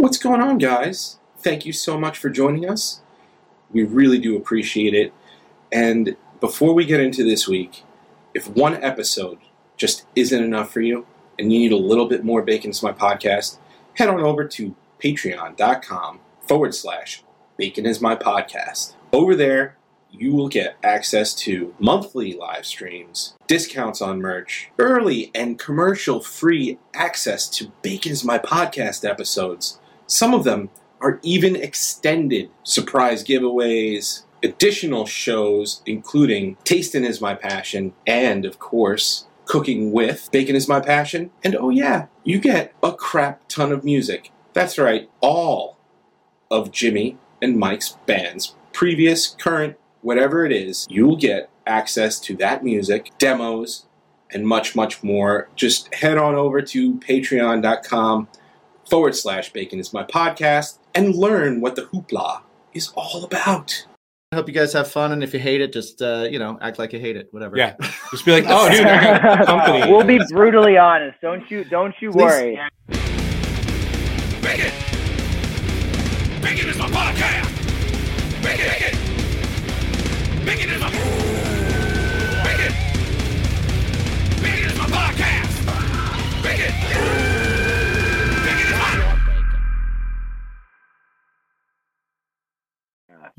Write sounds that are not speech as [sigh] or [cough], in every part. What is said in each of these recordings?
What's going on, guys? Thank you so much for joining us. We really do appreciate it. And before we get into this week, if one episode just isn't enough for you and you need a little bit more Bacon is My Podcast, head on over to patreon.com forward slash Bacon is My Podcast. Over there, you will get access to monthly live streams, discounts on merch, early and commercial free access to Bacon is My Podcast episodes. Some of them are even extended surprise giveaways, additional shows, including Tasting is My Passion, and of course, Cooking with Bacon is My Passion. And oh, yeah, you get a crap ton of music. That's right, all of Jimmy and Mike's bands, previous, current, whatever it is, you'll get access to that music, demos, and much, much more. Just head on over to patreon.com forward slash bacon is my podcast and learn what the hoopla is all about. I hope you guys have fun, and if you hate it, just uh, you know, act like you hate it. Whatever. Yeah, [laughs] just be like, oh, dude, I got [laughs] company. We'll be brutally honest. Don't you? Don't you Please. worry. Bacon! Bacon is my podcast! Bacon! Bacon! Bacon is my... Bacon! Bacon is my podcast! Bacon! Bacon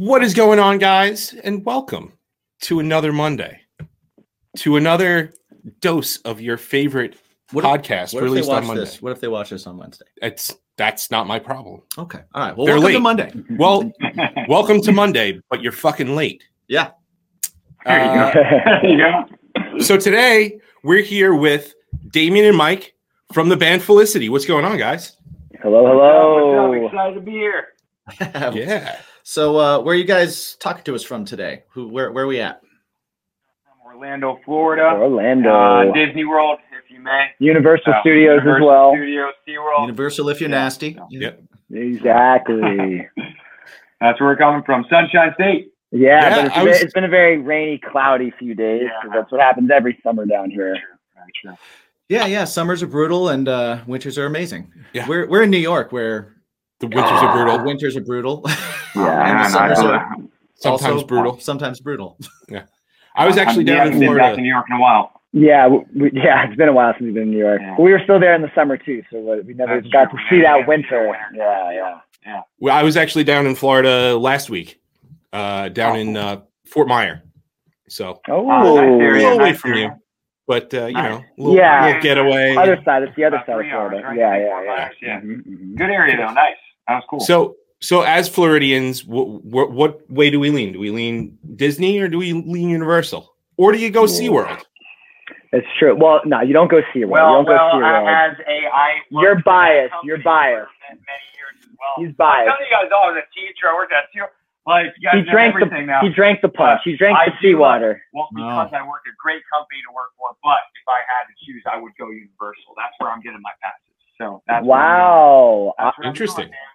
What is going on, guys? And welcome to another Monday, to another dose of your favorite What if- podcast What if they released on watch Monday. this? What if they watch this on Wednesday? It's that's not my problem. Okay. All right. Well, They're welcome late. to Monday. Well, welcome to Monday, but you're fucking late. Yeah. Uh, [laughs] There you go. so today we're here with Damien and Mike from the band Felicity. What's going on, guys? hello, What's hello. up? Excited to be here. [laughs] Yeah. So, uh, where are you guys talking to us from today? Who? Where? Where are we at? From Orlando, Florida. Orlando. Uh, Disney World, if you may. Universal Uh, Studios as well. Universal well. Studios, SeaWorld. Universal. If you're Yeah. nasty. Yep. Exactly. [laughs] That's where we're coming from. Sunshine State. Yeah, Yeah, but it's, I a bit- was- it's been a very rainy, cloudy few days. Yeah. 'cause that's what happens every summer down here. Very. Yeah. Yeah. Summers are brutal and uh, winters are amazing. Yeah. We're we're in New York where The winters are the brutal. winters are brutal. [laughs] Yeah. and the I- Sometimes also brutal. Sometimes brutal. [laughs] Yeah, I was actually down haven't in been back Florida. to New York in a while. Yeah, we, we- yeah, it's been a while since we've been in New York. Yeah. We were still there in the summer too, so we we never That's got true. to see never that got to see the winter. winter. Yeah, yeah. Well, I was actually down in Florida last week, uh, down in uh, Fort Myer. So Oh, Oh, nice area. little away from area. you, but uh, you Nice. know, little, Yeah. little getaway. other side. It's the other About side of three hours, Florida. right? Yeah, yeah, yeah. hours, yeah. Mhm, mhm. Good area, though. Nice. That was cool. So, so as Floridians, wh- wh- what way do we lean? Do we lean Disney or do we lean Universal, or do you go SeaWorld? It's true. Well, no, you don't go SeaWorld. well, you don't go well, SeaWorld. as a, I You're biased. You're biased. Many years as well. He's I'm biased. telling you guys, all, I was a teacher. I worked at SeaWorld. Like, you guys He know drank the now. he drank the punch. He drank I the seawater. Well, because oh. I work a great company to work for, but if I had to choose, I would go Universal. That's where I'm getting my passes. So that's where I'm Wow. going. That's I'm Interesting. doing, man.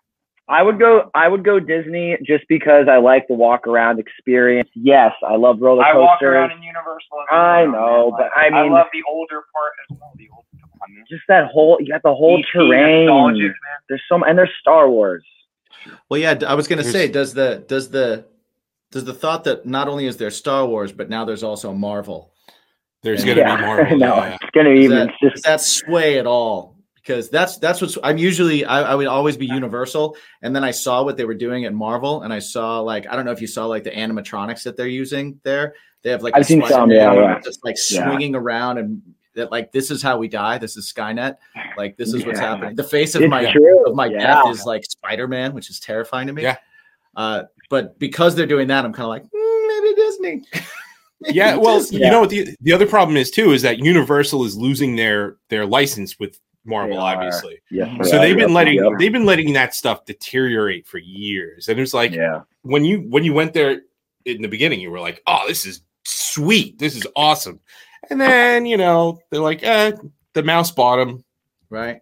I would go. I would go Disney just because I like the walk around experience. Yes, I love roller coasters. I walk around coasters. in Universal. as I well, know, man. but I mean, I love the older part as well. The older come on, man. Just that whole. You got the whole ET terrain. nostalgic, man. There's some, and there's Star Wars. Well, yeah, I was going to There's- say, does the does the does the thought that not only is there Star Wars, but now there's also Marvel, There's Yeah. going to be Marvel. no, yeah. it's gonna be even. that, just does that sway at all? Because that's that's what's I'm usually I, I would always be Universal, and then I saw what they were doing at Marvel, and I saw like I don't know if you saw like the animatronics that they're using there. They have like I've seen some, yeah, yeah. just like Yeah. swinging around and. That like this is how we die. This is Skynet. Like this is what's happening. The face of It's my true. of my Yeah. death is like Spider Man, which is terrifying to me. Yeah. Uh, but because they're doing that, I'm kind of like mm, maybe Disney. [laughs] Yeah, well, you know what the the other problem is too is that Universal is losing their their license with Marvel, They obviously. Yes, So yeah, they've been letting yep. they've been letting that stuff deteriorate for years, and it's like Yeah. when you when you went there in the beginning, you were like, "Oh, this is sweet, this is awesome," and then you know they're like, "Eh, the mouse bottom." right?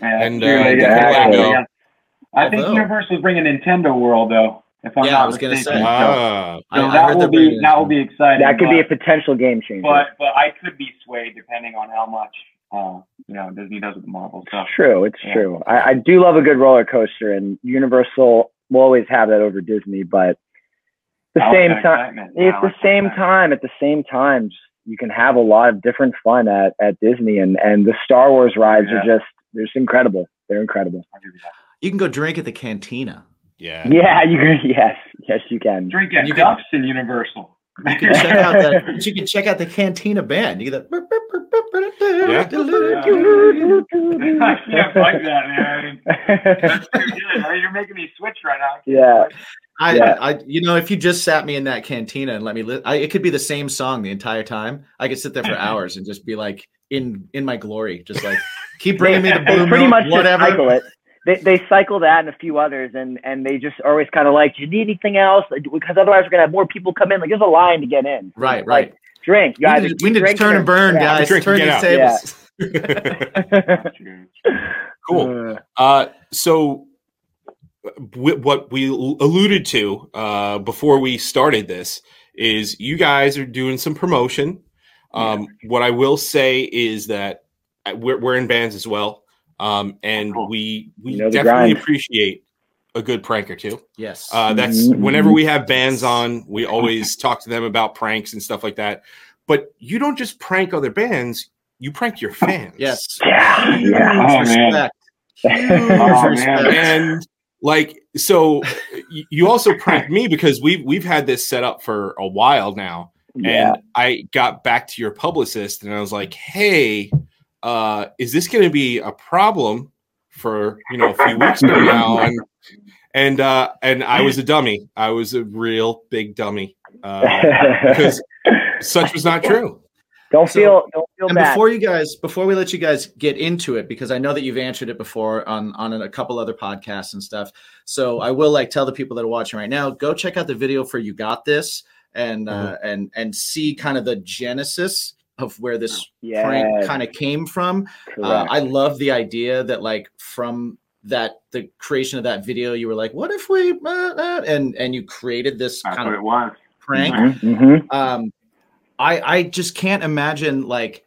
Yeah, And, uh, they they did. let it go. Yeah. I think Although- Universal is bringing Nintendo World though. If I'm Yeah, not I was gonna mistaken. say. So- Ah, So I- I that heard will be that will be exciting. That could be a potential game changer. but but I could be swayed depending on how much uh, you know Disney does with the Marvel stuff. It's true. It's Yeah. true. I, I do love a good roller coaster, and Universal will always have that over Disney. But at the Now same it's time, excitement. it's the it's same excitement. time. At the same time, just- you can have a lot of different fun at at Disney, and and the Star Wars rides Yeah. are just they're just incredible. They're incredible. You can go drink at the cantina. Yeah. Yeah, you can. [laughs] Yes, yes, you can. Drink at You can- Ducks and Universal. You can check out that. [laughs] You can check out the cantina band. You get that. I can't [laughs] like that, man. That's too good. You're making me switch right now. Yeah. I, Yeah. I, you know, if you just sat me in that cantina and let me, li- I, it could be the same song the entire time. I could sit there for [laughs] hours and just be like in in my glory, just like keep bringing me the they blue pretty milk, much just whatever. cycle it. They, they cycle that and a few others, and and they just are always kind of like, do you need anything else? Because otherwise, we're gonna have more people come in. Like, there's a line to get in. Right, Like, right. Drink. You We need, to- we need to turn and burn, get out. guys. Drink turn get these out. tables. [laughs] cool. Uh, so, w- what we alluded to uh, before we started this is you guys are doing some promotion. Um, What I will say is that uh, we're, we're in bands as well, um, and Cool. we we You know definitely grind. appreciate a good prank or two. Yes. Uh, that's Mhm, whenever we have bands on, we always talk to them about pranks and stuff like that. But you don't just prank other bands; you prank your fans. yes. Yeah, Huge yeah. Oh, respect. Huge Oh, respect. man. and like so you also pranked me because we've we've had this set up for a while now Yeah. and i got back to your publicist and i was like hey uh is this going to be a problem for you know a few weeks from now and and uh and i was a dummy. I was a real big dummy uh because such was not true. Don't So- feel don't feel and bad. before you guys before we let you guys get into it because i know that you've answered it before on on a couple other podcasts and stuff so i will like tell the people that are watching right now go check out the video for you got this and uh and and see kind of the genesis of where this yeah, prank kind of came from uh, i love the idea that like from that the creation of that video you were like what if we uh, uh, and and you created this That's kind of it was. prank Mhm. um i i just can't imagine like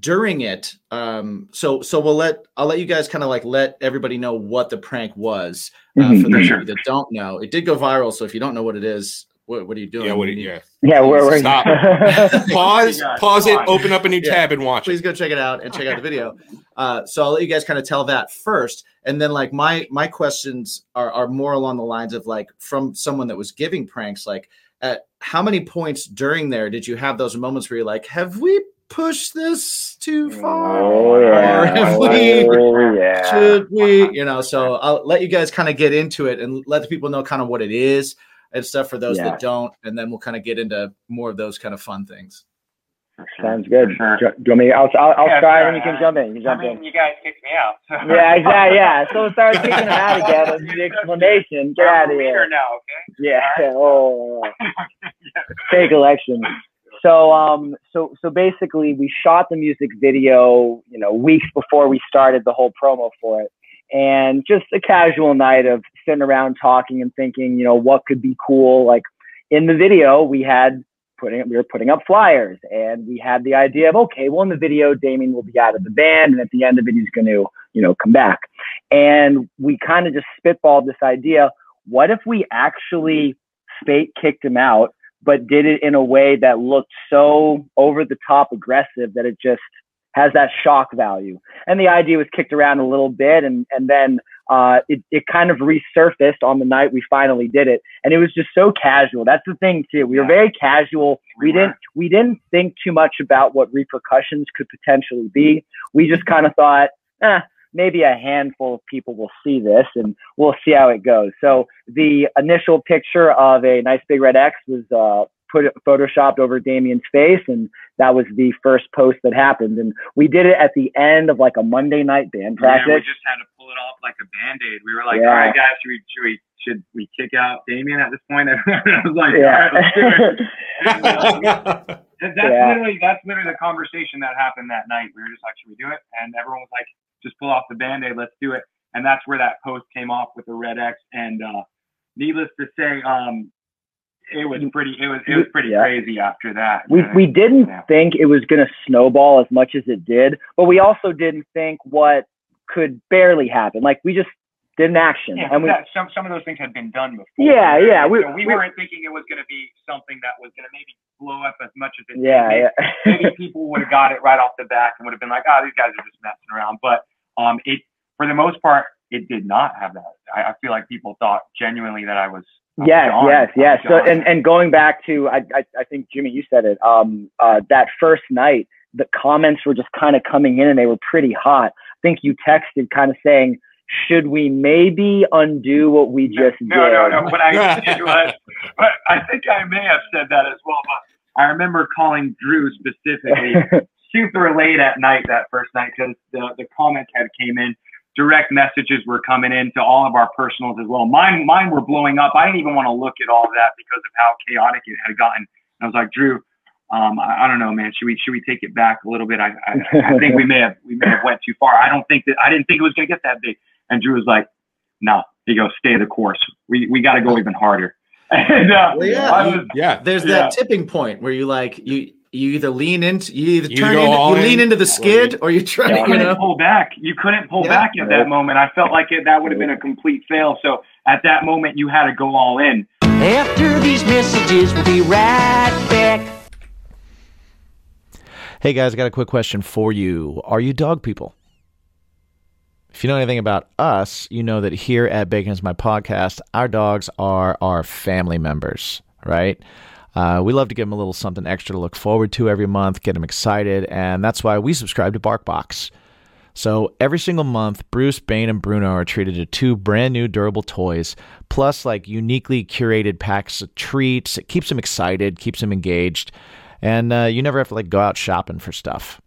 during it um so so we'll let i'll let you guys kind of like let everybody know what the prank was uh, Mhm. for those Sure. of you that don't know it did go viral so if you don't know what it is what, what are you doing? Yeah what You yeah. Yeah, we're, we're Stop. [laughs] pause pause it open up a new tab and watch it. please go check it out and check out the video. Uh so i'll let you guys kind of tell that first and then like my my questions are are more along the lines of like from someone that was giving pranks like at how many points during there did you have those moments where you're like have we pushed this too far? Oh yeah. Or have we- oh, [laughs] yeah. should we? You know so i'll let you guys kind of get into it and let the people know kind of what it is and stuff for those Yeah. that don't and then we'll kind of get into more of those kind of fun things Sounds good. Do, sure. do you want me? I'll I'll, I'll Yeah, try sure. and you can jump in. You can I jump in. you guys kicked me out. So. Yeah, exactly. Yeah. So start kicking him out again [laughs] with the explanation. Get out of a here. now, okay? Yeah. [laughs] Oh. [laughs] Fake election. So um so so basically we shot the music video, you know, weeks before we started the whole promo for it. And just a casual night of sitting around talking and thinking, you know, what could be cool. Like in the video we had putting we were putting up flyers and we had the idea of okay, well in the video Damien will be out of the band and at the end of it he's gonna, you know, come back. And we kind of just spitballed this idea, what if we actually fake kicked him out but did it in a way that looked so over the top aggressive that it just has that shock value. And the idea was kicked around a little bit and, and then uh, it, it kind of resurfaced on the night we finally did it. And it was just so casual. That's the thing too. We were very casual. We We didn't we didn't think too much about what repercussions could potentially be. We just kind of thought, eh, maybe a handful of people will see this and we'll see how it goes. So the initial picture of a nice big red X was uh, put photoshopped over Damien's face, and that was the first post that happened. And we did it at the end of like a Monday night band practice. Yeah, we just had to pull it off like a band-aid. We were like, Yeah. all right, guys, should we, should we, should we kick out Damien at this point? [laughs] I was like, Yeah. right, let's do it. [laughs] And, That's Yeah. literally that's literally the conversation that happened that night. We were just like, should we do it? And everyone was like, just pull off the band-aid, let's do it. And that's where that post came off with the red X. And uh, needless to say, um, it was pretty. It was it was pretty Yeah. crazy after that. we we didn't yeah. think it was going to snowball as much as it did, but we also didn't think what could barely happen. Like we just did an action, Yeah, and we that, some some of those things had been done before. Yeah, yeah, we- so we, we- weren't thinking it was going to be something that was going to maybe blow up as much as it yeah, did. yeah. Maybe, maybe people would have got it right off the bat and would have been like, "Oh, these guys are just messing around." But um, it for the most part, it did not have that. I, I feel like people thought genuinely that I was. I was Yes, gone. yes, I yes. was So, and and going back to, I, I, I think Jimmy, you said it. Um, uh, that first night, the comments were just kind of coming in, and they were pretty hot. I think you texted, kind of saying, "Should we maybe undo what we just no, did?" no, no. No. What I [laughs] did was, but I think I may have said that as well. But I remember calling Drew specifically [laughs] super late at night that first night because the, the comments had came in. Direct messages were coming in to all of our personals as well. Mine, mine were blowing up. I didn't even want to look at all of that because of how chaotic it had gotten. And I was like, Drew, um, I, I don't know, man. Should we should we take it back a little bit? I, I, I think we may have we may have went too far. I don't think that I didn't think it was gonna get that big. And Drew was like, No. He goes, Stay the course. We we got to go even harder. [laughs] And uh, Well, yeah, I was, Yeah. There's Yeah. that tipping point where you like you you either lean into you either You turn go in, all you lean into the or skid or you try you to you couldn't know pull back. You couldn't pull Yeah. back at that moment. I felt like it, that would have been a complete fail. So at that moment, you had to go all in. After these messages, we'll be right back. Hey guys, I got a quick question for you. Are you dog people? If you know anything about us, you know that here at Bacon is My Podcast, our dogs are our family members, right? Uh, we love to give them a little something extra to look forward to every month, get them excited, and that's why we subscribe to BarkBox. So every single month, Bruce, Bane, and Bruno are treated to two brand new durable toys, plus like uniquely curated packs of treats. It keeps them excited, keeps them engaged, and uh, you never have to like go out shopping for stuff.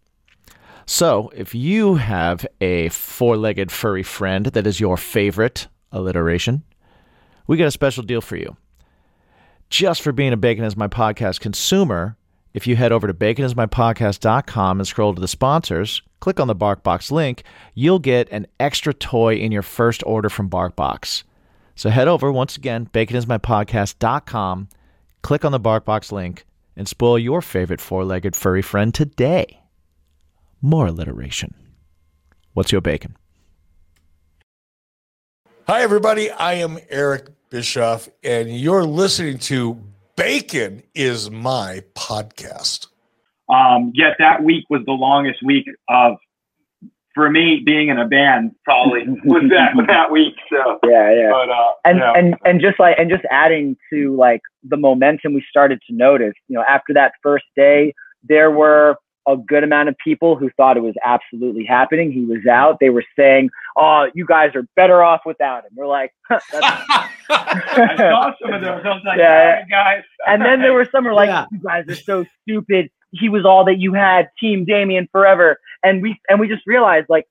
So if you have a four-legged furry friend that is your favorite alliteration, we got a special deal for you. Just for being a Bacon is My Podcast consumer, if you head over to baconismypodcast.com and scroll to the sponsors, click on the BarkBox link, you'll get an extra toy in your first order from BarkBox. So head over once again, baconismypodcast.com, click on the BarkBox link, and spoil your favorite four-legged furry friend today. More alliteration. What's your bacon? Hi, everybody. I am Eric Bischoff, and you're listening to Bacon is My Podcast. Um, yet that week was the longest week of, for me, being in a band. Probably [laughs] was that that week. So, yeah, yeah. but uh, and yeah. and and just like and just adding to like the momentum we started to notice you know after that first day there were a good amount of people who thought it was absolutely happening he was out they were saying oh you guys are better off without him we're like [laughs] I saw some of those. I was like, Yeah. yeah, guys. and then there were some who were like Yeah. you guys are so stupid he was all that you had team damien forever and we and we just realized like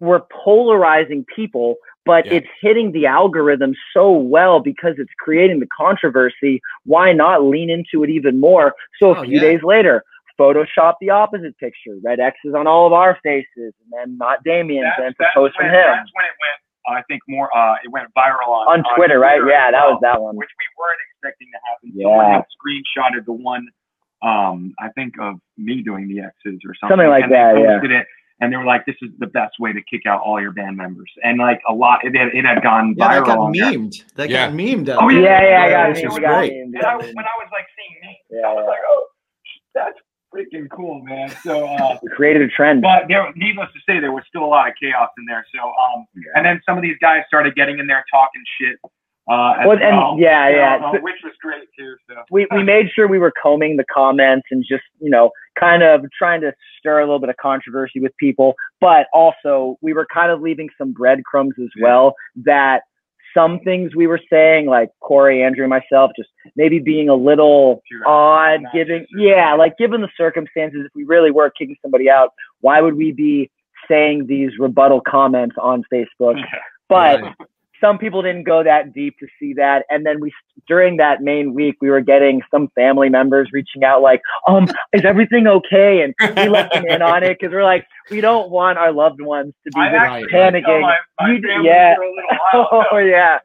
we're polarizing people but Yeah. it's hitting the algorithm so well because it's creating the controversy why not lean into it even more so a Oh, few yeah. days later photoshop the opposite picture red x's on all of our faces and then not damien's and that's, post from him that's when it went. I think more. Uh, it went viral on on twitter right yeah as that well, was that one which we weren't expecting to happen. Someone Yeah. had screenshotted the one. Um, I think of me doing the X's or something. Something like and that, They yeah. posted it, and they were like, "This is the best way to kick out all your band members." And like a lot, it had, it had gone Yeah, that got on there. memed. That Yeah. got memed out Oh, there. yeah, yeah, I got which it. was We got great. it. And I, when I was like seeing me, Yeah, I was yeah. like, "Oh, that's freaking cool, man." So. uh We [laughs] created a trend But there, needless to say, there was still a lot of chaos in there. So, um, and then some of these guys started getting in there talking shit. Uh, Well, and- well, yeah, you know, yeah. uh, which was great too. So, we, we made sure we were combing the comments and just, you know, kind of trying to stir a little bit of controversy with people. But also, we were kind of leaving some breadcrumbs as well that some things we were saying, like Corey, Andrew, and myself, just maybe being a little odd, or yeah, like given the circumstances, if we really were kicking somebody out, why would we be saying these rebuttal comments on Facebook? [laughs] But. Some people didn't go that deep to see that. And then we, during that main week, we were getting some family members reaching out like, um, is everything okay? And we let them in on it because we're like, we don't want our loved ones to be I just actually did tell panicking. my, my You- family yeah. for a little while. [laughs] Oh yeah.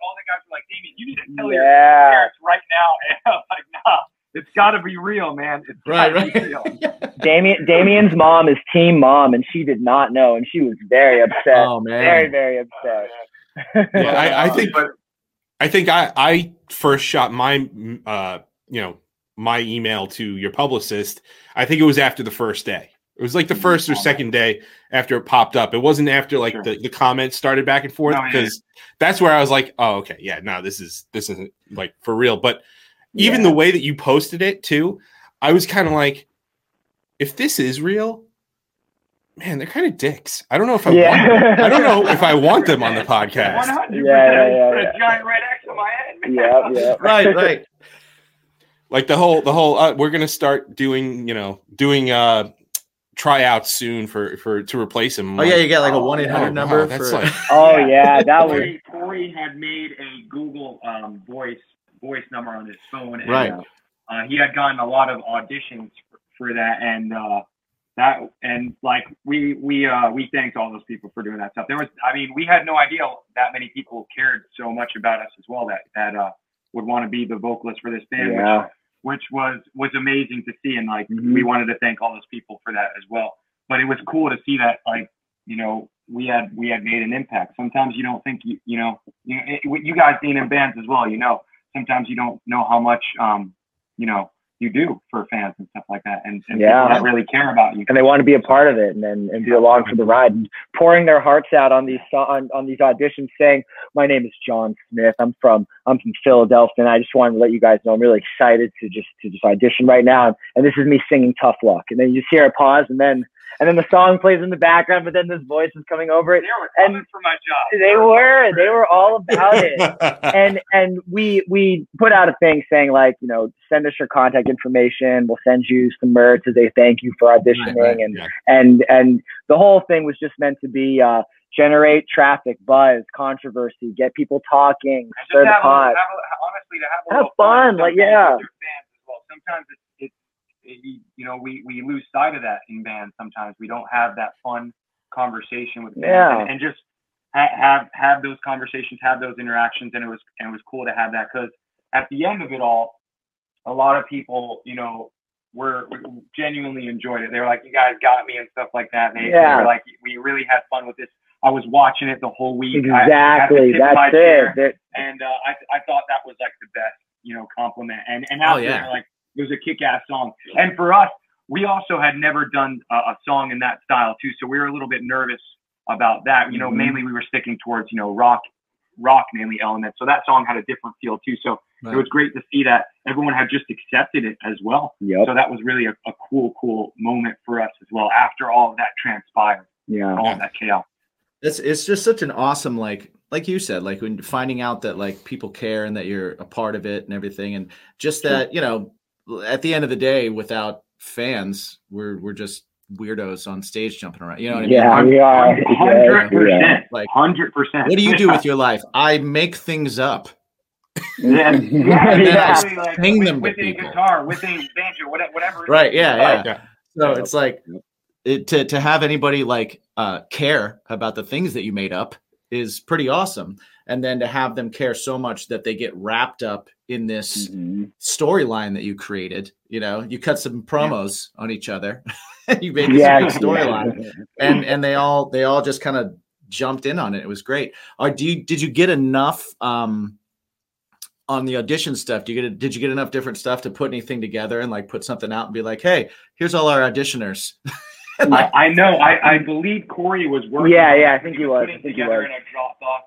all the guys were like, Damien, you need to tell your parents right now. [laughs] And I was like, nah, it's got to be real, man. It's Right, gotta be right. real. [laughs] Damien Damien's mom is team mom, and she did not know, and she was very upset. Oh man. very, very upset. Yeah, I, I [laughs] think but I think I I first shot my uh you know my email to your publicist. I think it was after the first day. It was like the first or second day after it popped up. It wasn't after like Sure. the, the comments started back and forth No, because that's where I was like, oh okay, yeah, no, this is this isn't like for real. But even Yeah. the way that you posted it too, I was kind of like, if this is real, man, they're kind of dicks. I don't know if I Yeah. want them. I don't know if I want them on the [laughs] podcast. 100%. Yeah, yeah, yeah, Put a giant red X on my head, man. Yep, yep. Right, right. like the whole the whole uh, we're gonna start doing you know doing uh tryouts soon for for to replace him Oh yeah, you got like a one eight hundred number wow, that's for like [laughs] Oh yeah, that was Corey, Corey had made a Google um, voice voice number on his phone, and Right. uh, he had gotten a lot of auditions for, for that, and uh, that and like we we uh, we thanked all those people for doing that stuff. There was, I mean, we had no idea that many people cared so much about us as well that that uh, would want to be the vocalist for this band, yeah. which which was was amazing to see, and like Mhm. we wanted to thank all those people for that as well. But it was cool to see that like you know we had we had made an impact. Sometimes you don't think you you know you know, it, you guys being in bands as well, you know sometimes you don't know how much um you know you do for fans and stuff like that, and, and Yeah. people that really care about you. and they want to be a part of it and and, and be along for the ride. And pouring their hearts out on these on, on these auditions saying my name is john smith. I'm from i'm from philadelphia and i just wanted to let you guys know i'm really excited to just to just audition right now. And this is me singing tough luck. And then you just hear a pause and then and then the song plays in the background but then this voice is coming over it They were And for my job. they were they were all about it [laughs] and and we we put out a thing saying like you know send us your contact information we'll send you some merch as a thank you for auditioning right, and yeah. and and the whole thing was just meant to be uh generate traffic buzz controversy get people talking stir the have, a, pot have a, honestly to have a Have little fun, like, yeah. fans as well. Sometimes it's, it's it, you know we we lose sight of that in bands. Sometimes we don't have that fun conversation with fans, Yeah. and, and just ha- have have those conversations, have those interactions, and it was and it was cool to have that because at the end of it all, a lot of people, you know, were genuinely enjoyed it. They were like, "You guys got me" and stuff like that. And they, they Yeah. were like, "We really had fun with this." I was watching it the whole week. I- I exactly the tip of my that's chair it That- and uh, I I thought that was like the best, you know, compliment. And and after Oh, yeah. like it was a kick-ass song. And for us, we also had never done a, a song in that style too, so we were a little bit nervous about that. You know, Mhm. mainly we were sticking towards you know rock, rock mainly elements. So that song had a different feel too. So it was great to see that everyone had just accepted it as well. yep So that was really a, a cool, cool moment for us as well. After all of that transpired, yeah all that chaos. It's it's just such an awesome like like you said like when finding out that like people care and that you're a part of it and everything and just that you know at the end of the day without fans we're we're just weirdos on stage jumping around you know what I mean yeah we are Hundred percent, Like, hundred percent. what do you do with your life I make things up Yeah, [laughs] And then I exactly. Like, sing with, them to with a people. guitar, with a banjo, whatever. whatever right yeah yeah, Yeah. so it's like it, to to have anybody like uh care about the things that you made up is pretty awesome and then to have them care so much that they get wrapped up in this Mhm. storyline that you created. You know, you cut some promos on each other. [laughs] you made this yeah great storyline, and and they all they all just kind of jumped in on it. It was great. Or do you did you get enough um on the audition stuff? Do you get did you get enough different stuff to put anything together and like put something out and be like, hey, here's all our auditioners. And, [laughs] I, I know. I, I believe Corey was working. Yeah, yeah, I think he he was was. putting I think he together was. in a Dropbox,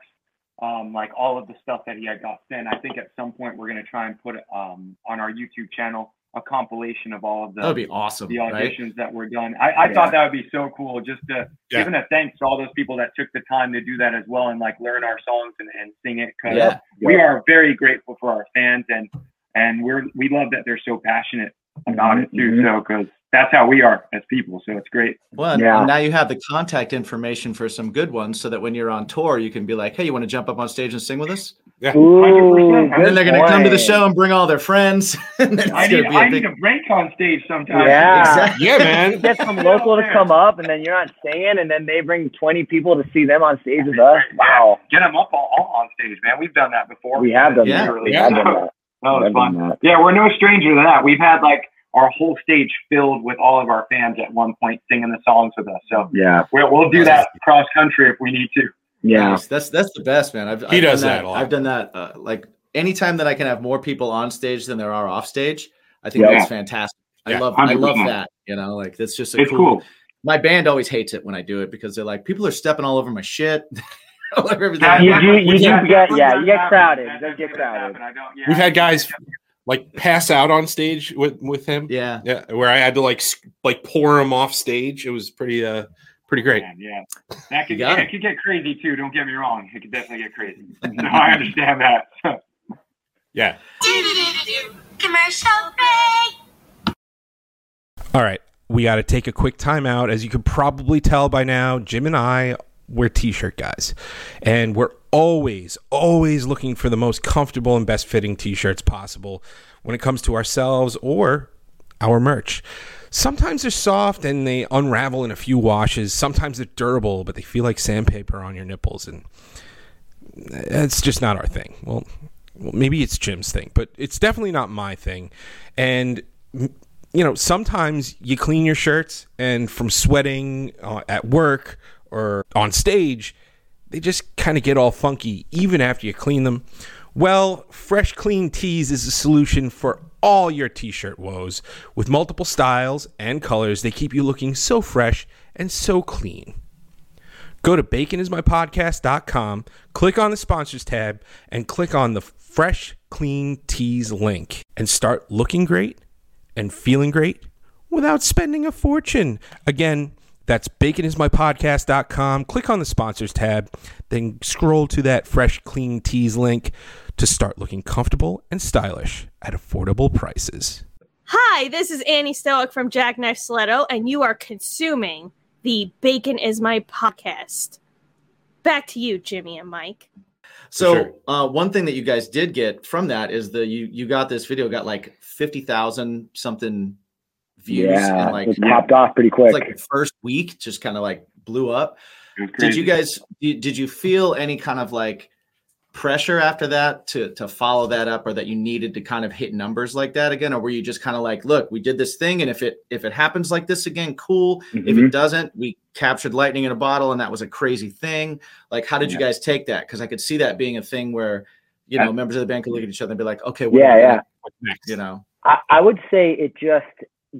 um, like all of the stuff that he had got sent. I think at some point we're gonna try and put um on our YouTube channel a compilation of all of the that would be awesome, the right? auditions that were done. I, I Yeah. thought that would be so cool just to Yeah. giving a thanks to all those people that took the time to do that as well and like learn our songs and, and sing it because Yeah, we are very grateful for our fans and and we're we love that they're so passionate about it too. Mhm. So because that's how we are as people. So it's great. Well, Yeah. and now you have the contact information for some good ones, so that when you're on tour, you can be like, "Hey, you want to jump up on stage and sing with us?" Ooh, And then they're going to come to the show and bring all their friends. [laughs] I need going be I a big. need a break on stage sometimes. Yeah. Exactly. [laughs] Yeah, man. Get some local to come up, and then you're not singing, and then they bring 20 people to see them on stage with us. Wow. Get them up all, all on stage, man. We've done that before. We have done Yeah. that. We Yeah. done that. [laughs] Oh, We've it's done fun. that. Yeah, we're no stranger to that. We've had like our whole stage filled with all of our fans at one point singing the songs with us. So Yeah. we'll, we'll do that cross country if we need to. Yeah. Nice. That's that's the best, man. I've, He I've does done that. I've done that. Uh, like anytime that I can have more people on stage than there are off stage, I think Yeah. that's fantastic. I Yeah, love I love 100%. that. You know, like that's just a It's cool, cool. My band always hates it when I do it because they're like, people are stepping all over my shit. all over everything. That- You that- do- you do get- yeah, you get crowded. That It get crowded. happen. I don't- yeah, We've had guys like pass out on stage with with him. yeah. Yeah, where I had to like like pour him off stage. It was pretty uh pretty great. Man, yeah, that could, You got it it. could get crazy too. Don't get me wrong; it could definitely get crazy. No, I understand that. [laughs] Yeah. Commercial break. All right, we got to take a quick time out. As you could probably tell by now, Jim and I, we're t shirt guys. And we're always, always looking for the most comfortable and best fitting t shirts possible when it comes to ourselves or our merch. Sometimes they're soft and they unravel in a few washes. Sometimes they're durable, but they feel like sandpaper on your nipples. And it's just not our thing. Well, well, maybe it's Jim's thing, but it's definitely not my thing. And you know, sometimes you clean your shirts, and from sweating uh, at work or on stage, they just kind of get all funky even after you clean them. Well, Fresh Clean Tees is a solution for all your t shirt woes. With multiple styles and colors, they keep you looking so fresh and so clean. Go to baconismypodcast.com, click on the sponsors tab, and click on the Fresh Clean Tees link and start looking great and feeling great without spending a fortune. Again, that's baconismypodcast.com. Click on the sponsors tab, then scroll to that Fresh Clean Tees link to start looking comfortable and stylish at affordable prices. Hi, this is Annie Stoic from Jackknife Stiletto, and you are consuming the Bacon is My podcast. Back to you, Jimmy and Mike. So sure. uh, one thing that you guys did get from that is the you you got this video got like fifty thousand something views Yeah. and like it popped off pretty quick. it's like the first week just kind of like blew up. Did you guys did you feel any kind of like pressure after that to to follow that up or that you needed to kind of hit numbers like that again or were you just kind of like look we did this thing and if it if it happens like this again cool if Mhm. it doesn't we captured lightning in a bottle and that was a crazy thing like how did you guys take that because i could see that being a thing where you Yeah. know members of the band could look at each other and be like okay Yeah, yeah. next? you know I, I would say it just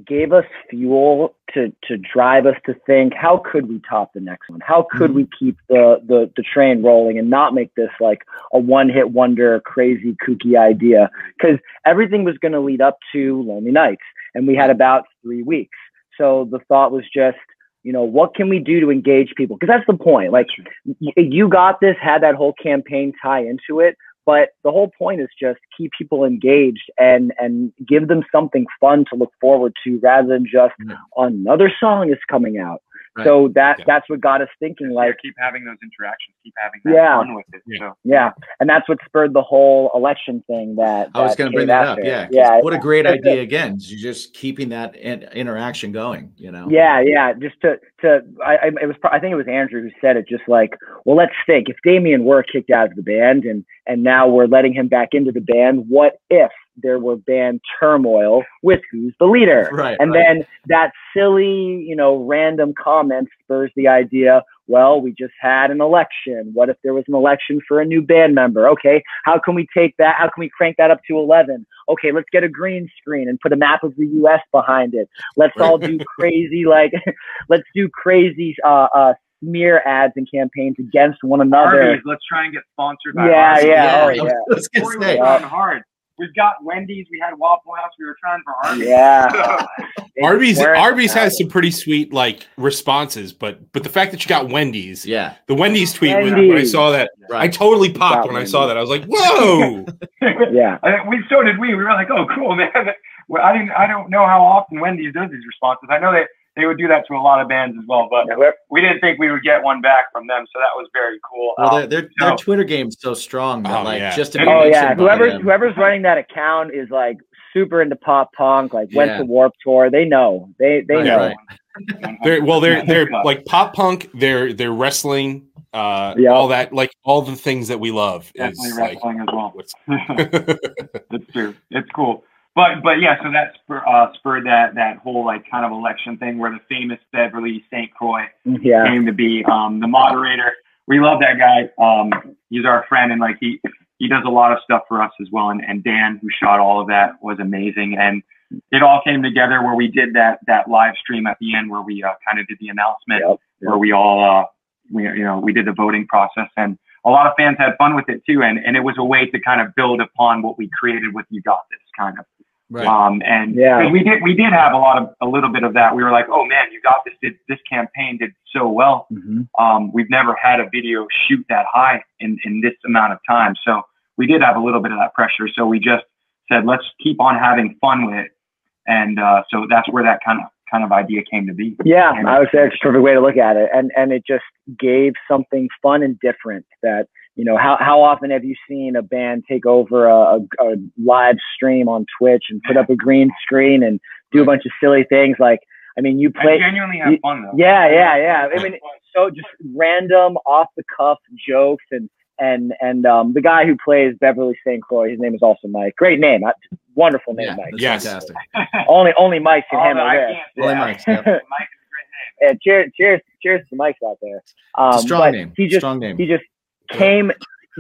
gave us fuel to to drive us to think how could we top the next one? How could mm-hmm. we keep the, the the train rolling and not make this like a one hit wonder crazy kooky idea? Because everything was going to lead up to lonely nights and we had about three weeks. So the thought was just you know what can we do to engage people? Because that's the point like you got this had that whole campaign tie into it but the whole point is just keep people engaged and and give them something fun to look forward to rather than just Yeah. another song is coming out Right. so that Yeah. that's what got us thinking Yeah, like keep having those interactions, keep having that Yeah. fun with it. Yeah. So yeah and that's what spurred the whole election thing that, i was going to bring that up after. yeah 'cause yeah what a great idea again is you just keeping that in, interaction going you know Yeah, yeah. Just to to I, I it was I think it was Andrew who said it. Just like, well, let's think. If Damien were kicked out of the band and and now we're letting him back into the band, what if there were band turmoil with who's the leader? right And right. then that silly, you know, random comment spurs the idea. Well, we just had an election. What if there was an election for a new band member? Okay, how can we take that? How can we crank that up to 11? Okay, let's get a green screen and put a map of the U.S. behind it. Let's all do [laughs] crazy, like, [laughs] let's do crazy uh, uh, smear ads and campaigns against one another. Arby's, let's try and get sponsored by Yeah, Arby's. yeah, oh, yeah. was gonna Corey was hard. We've got Wendy's, we had Waffle House, we were trying for Arby's. Yeah. [laughs] Arby's Arby's has some pretty sweet like responses, but but the fact that you got Wendy's, yeah the Wendy's tweet when, when I saw that, I totally popped Got when I saw that. I was like, whoa! [laughs] Yeah. I we so did we. We were like, oh, cool, man. [laughs] well, I didn't. I don't know how often Wendy's does these responses. I know they they would do that to a lot of bands as well, but we didn't think we would get one back from them, so that was very cool. Well, Um, their their, so- their Twitter game's so strong that Oh, like yeah. just to be Oh yeah, by whoever's whoever's running that account is like super into pop punk. Like went Yeah. to Warp Tour. They know. They they Right, know. right. [laughs] They're well, they're they're like pop punk. They're they're wrestling. Uh, Yeah. all that like all the things that we love definitely is like wrestling as well. what's [laughs] [laughs] It's true. It's cool. But but yeah, so that spur, uh, spurred that that whole like kind of election thing where the famous Beverly St. Croix Yeah. came to be um, the moderator. We love that guy. Um, he's our friend, and like he he does a lot of stuff for us as well. And, and Dan, who shot all of that, was amazing. And it all came together where we did that that live stream at the end where we uh, kind of did the announcement Yep. where we all uh, we you know we did the voting process and a lot of fans had fun with it too. And and it was a way to kind of build upon what we created with You Got This kind of. Right. Um, and Yeah. 'cause we did we did have a lot of a little bit of that. We were like, oh man, you got this. Did this campaign did so well. Mhm. Um, we've never had a video shoot that high in in this amount of time. So we did have a little bit of that pressure. So we just said, let's keep on having fun with it. And uh, so that's where that kind of kind of idea came to be. Yeah, And- I would say it's a perfect way to look at it, and and it just gave something fun and different. That you know, how how often have you seen a band take over a, a, a live stream on Twitch and put up a green screen and do a bunch of silly things? Like, I mean, you I play. genuinely have you- fun though. Yeah, yeah, yeah. I mean, so just random off the cuff jokes and and and um, the guy who plays Beverly St. Croix, his name is also Mike. Great name, Uh, wonderful name, yeah, Mike. Yes. fantastic. [laughs] Only only Mike can handle no, I Only Yeah. Mike's, yeah. [laughs] Mike is a great name. Yeah, cheers, cheers, cheers to Mike's out there. Um, strong but name. He just strong name. he just came,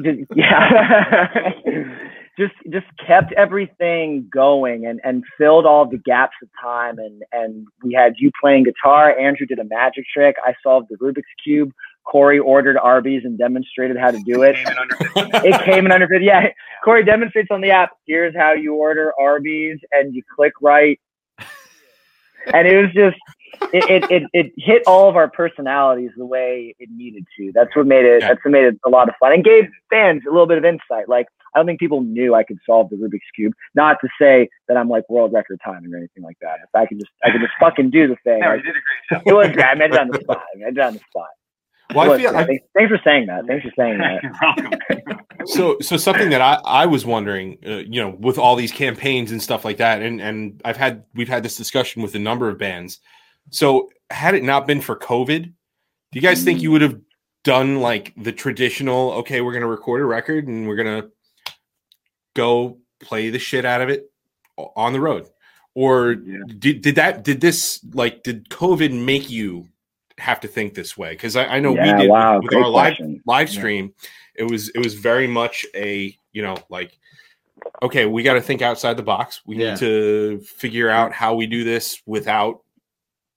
just, yeah, [laughs] just just kept everything going and and filled all the gaps of time. And and we had you playing guitar. Andrew did a magic trick. I solved the Rubik's cube. Corey ordered Arby's and demonstrated how to do it. Came in under 15 [laughs] It came in under 50. Yeah, Corey demonstrates on the app. Here's how you order Arby's, and you click right. And it was just, it, it, it, it hit all of our personalities the way it needed to. That's what made it. Yeah. That's what made it a lot of fun and gave fans a little bit of insight. Like I don't think people knew I could solve the Rubik's cube. Not to say that I'm like world record timing or anything like that. If I could just, I could just fucking do the thing. No, Like, you did a great job. [laughs] it was great. I made it on the spot. I made it on the spot. well, It I feel great. I, thanks, thanks for saying that. Thanks for saying that. [laughs] So so something that I I was wondering, uh, you know, with all these campaigns and stuff like that, and and I've had we've had this discussion with a number of bands. So had it not been for COVID, do you guys think you would have done like the traditional? Okay, we're gonna record a record and we're gonna go play the shit out of it on the road, or Yeah. did did that did this like did COVID make you have to think this way? Because I, I know Yeah, we did wow, with our live question. live Yeah. stream it was it was very much a you know like okay we got to think outside the box we Yeah. need to figure out how we do this without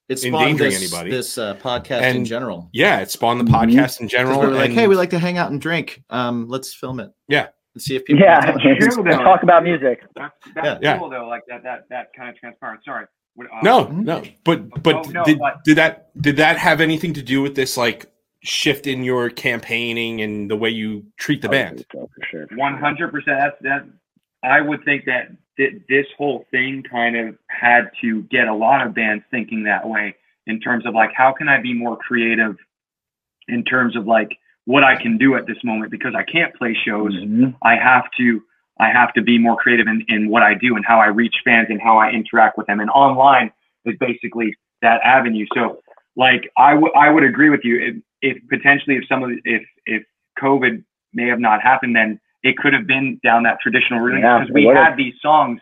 It spawned endangering this, anybody. this uh, podcast in general. yeah it spawned the Mhm. podcast in 'Cause general we were like, hey, we like to hang out and drink. Um, let's film it. Yeah. And see if people. Yeah, That's true, talk about music. That's, that's Yeah. cool though. Like that that that kind of transpired. Sorry. What, uh, no Mhm. no but but Oh, no, did, but- did that did that have anything to do with this like shift in your campaigning and the way you treat the band So for sure. One hundred percent. That's that. I would think that th- this whole thing kind of had to get a lot of bands thinking that way in terms of like, how can I be more creative in terms of like what I can do at this moment because I can't play shows. Mhm. I have to I have to be more creative in, in what I do and how I reach fans and how I interact with them. And online is basically that avenue. So like I would I would agree with you if, if potentially if some of the, if if COVID may have not happened then it could have been down that traditional route Yeah, because it we would've. had these songs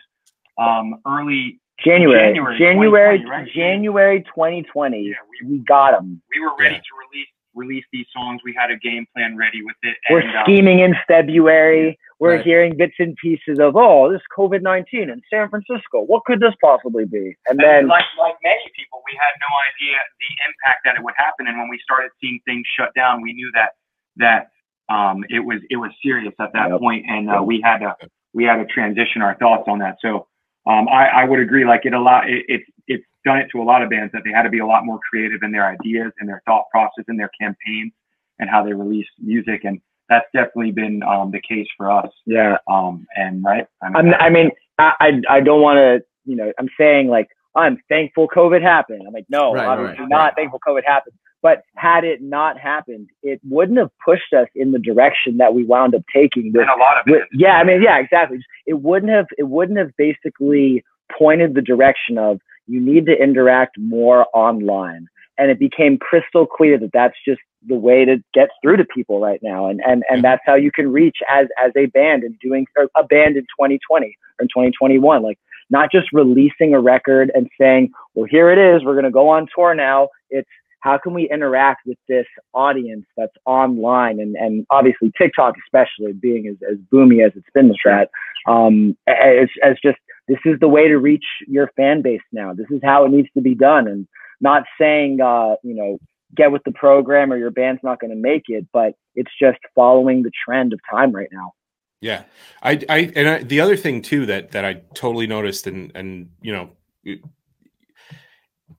um early January, January January, 2020, right? January 2020. Yeah, we- we got them. we were ready Yeah. to release release these songs. We had a game plan ready with it. We're and, um, scheming in February. We're Right. hearing bits and pieces of, oh, this COVID 19 in San Francisco. What could this possibly be? And And then, like like many people, we had no idea the impact that it would happen. And when we started seeing things shut down, we knew that that um, it was it was serious at that Yep. point, and uh, we had to we had to transition our thoughts on that. So um, I, I would agree. Like it a lot. It, it's it's done it to a lot of bands that they had to be a lot more creative in their ideas and their thought process and their campaigns and how they release music. And that's definitely been um, the case for us. yeah, Um, and right. I I'm, I mean, I, I, I don't want to you know, I'm saying like I'm thankful COVID happened. I'm like, no, Right, obviously right, not right. thankful COVID happened. But had it not happened, it wouldn't have pushed us in the direction that we wound up taking. With, And a lot of with- it. yeah, I mean, yeah, exactly. It wouldn't have it wouldn't have basically pointed the direction of you need to interact more online, and it became crystal clear that that's just the way to get through to people right now, and and and that's how you can reach as as a band and doing a band in 2020 or in 2021, like not just releasing a record and saying, well, here it is, we're going to go on tour now. It's how can we interact with this audience that's online and, and obviously TikTok, especially being as, as boomy as it's been, Strat, um, as, as just this is the way to reach your fan base now. This is how it needs to be done. And not saying, uh, you know, get with the program or your band's not going to make it, but it's just following the trend of time right now. Yeah, I, I, and I, the other thing too that that I totally noticed, and and you know, it-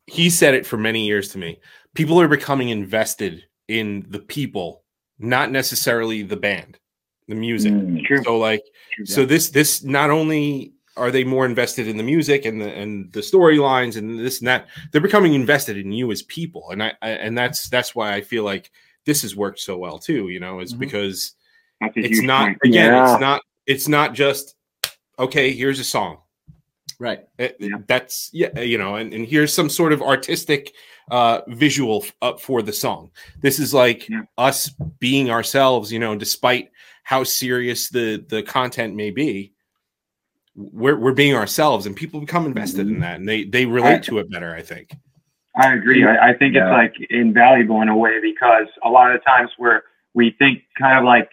he said it for many years to me. People are becoming invested in the people, not necessarily the band, the music. Mm. True. So like, so this this not only are they more invested in the music and the and the storylines and this and that, they're becoming invested in you as people, and I, I and that's that's why I feel like this has worked so well too. You know, is Mhm. because it's not point. again Yeah. it's not it's not just okay here's a song Right. It- Yeah. that's yeah you know and, and here's some sort of artistic uh visual up for the song this is like Yeah. us being ourselves you know despite how serious the the content may be we're, we're being ourselves and people become invested Mm-hmm. in that and they they relate to it better i think I agree. I, I think Yeah. it's like invaluable in a way because a lot of the times where we think kind of like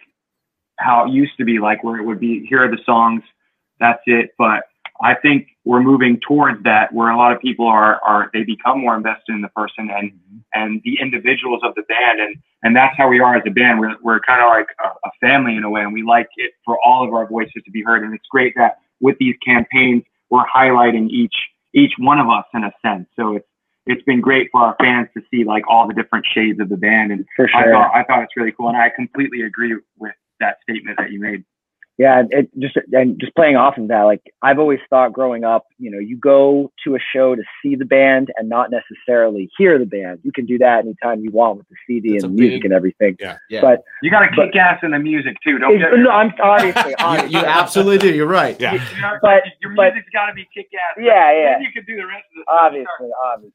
how it used to be, like where it would be, here are the songs, that's it. But I think we're moving towards that where a lot of people are, are they become more invested in the person and, mm-hmm. and the individuals of the band. And, and that's how we are as a band. We're, we're kind of like a, a family in a way. And we like it for all of our voices to be heard. And it's great that with these campaigns, we're highlighting each, each one of us in a sense. So it's, it's been great for our fans to see like all the different shades of the band, and For I sure. thought I thought it's really cool, and I completely agree with that statement that you made. Yeah, it just and just playing off of that, like I've always thought growing up, you know, you go to a show to see the band and not necessarily hear the band. You can do that anytime you want with the CD That's and the music big- and everything. Yeah. Yeah. But You got to But- kick ass in the music too. Don't it's, get no, I'm obviously, [laughs] you, you absolutely do. You're right. yeah You [laughs] know, but- your music's got to be kick ass. Yeah, yeah. Then you can do the rest of the obviously, obviously.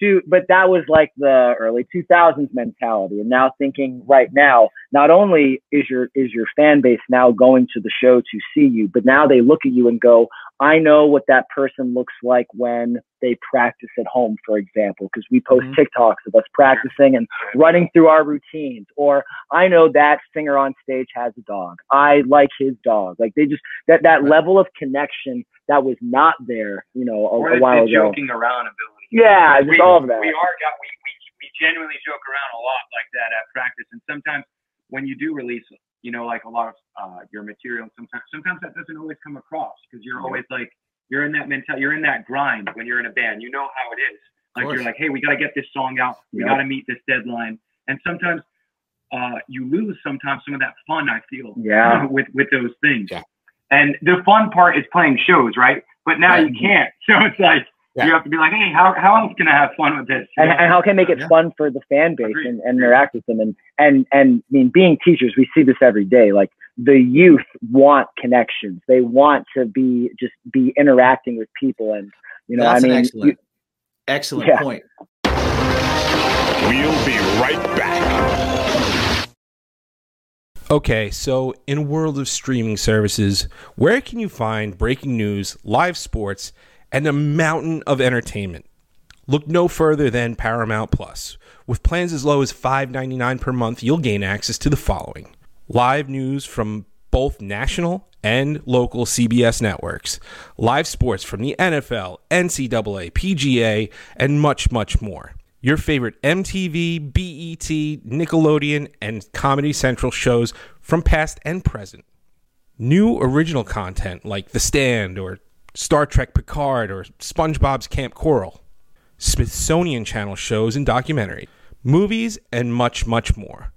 To but that was like the early 2000s mentality and now thinking right now not only is your is your fan base now going to the show to see you but now they look at you and go i know what that person looks like when they practice at home for example because we post Mhm. tiktoks of us practicing and running through our routines or i know that singer on stage has a dog i like his dog like they just that that Right. level of connection that was not there you know a, Or a while ago joking around ability. Yeah, just we, all of that. We are we, we we genuinely joke around a lot like that at practice, and sometimes when you do release, you know, like a lot of uh, your material, sometimes sometimes that doesn't always come across because you're always like you're in that mental, you're in that grind when you're in a band. You know how it is. Like you're like, hey, we got to get this song out. We Yep. got to meet this deadline, and sometimes. Uh, you lose sometimes some of that fun. I feel Yeah. [laughs] with with those things. Yeah. And the fun part is playing shows, right? But now Right. you can't. [laughs] So it's like Yeah. you have to be like, hey, how, how else can I have fun with this? You and, know? and how can I make it Yeah. fun for the fan base Agreed. and, and interact with them and and and I mean being teachers we see this every day like the youth want connections they want to be just be interacting with people and you know That's I mean an excellent, you- excellent Yeah. point. We'll be right back. Okay, so in a world of streaming services, where can you find breaking news, live sports, and a mountain of entertainment? Look no further than Paramount Plus. With plans as low as $5.99 per month, you'll gain access to the following live news from both national and local CBS networks, live sports from the NFL, NCAA, PGA, and much, much more. Your favorite MTV, BET, Nickelodeon, and Comedy Central shows from past and present. New original content like The Stand or Star Trek Picard or SpongeBob's Kamp Koral. Smithsonian Channel shows and documentary, movies, and much, much more.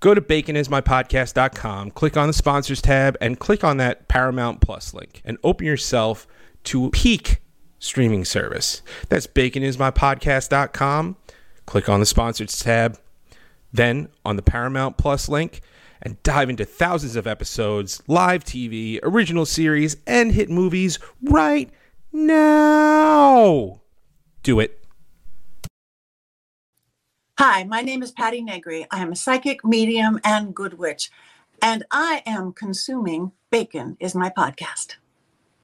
Go to baconismypodcast.com, click on the sponsors tab, and click on that Paramount Plus link, and open yourself to a peak streaming service. That's baconismypodcast.com. Click on the sponsors tab, then on the Paramount Plus link, and dive into thousands of episodes, live TV, original series, and hit movies right now. Do it. Hi, my name is Patti Negri. I am a psychic, medium, and good witch, and I am consuming Bacon is my podcast.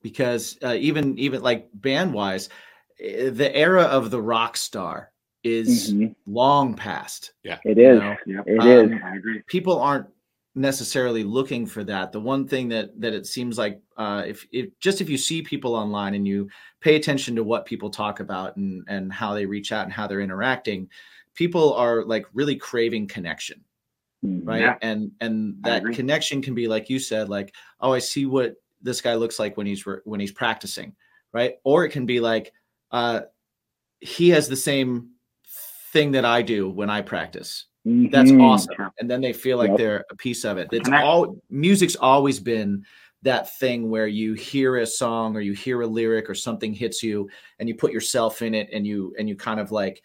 because uh, even even like band wise, eh, the era of the rock star is mm-hmm. long past. Yeah, It is. It um, is. I agree. People aren't necessarily looking for that. The one thing that that it seems like uh, if if just if you see people online and you pay attention to what people talk about and and how they reach out and how they're interacting, people are like really craving connection right Yeah. and and that connection can be like you said like oh i see what this guy looks like when he's re- when he's practicing right or it can be like uh he has the same thing that i do when i practice that's Mhm. awesome and then they feel like Yep. they're a piece of it it's Connect. all music's always been that thing where you hear a song or you hear a lyric or something hits you and you put yourself in it and you and you kind of like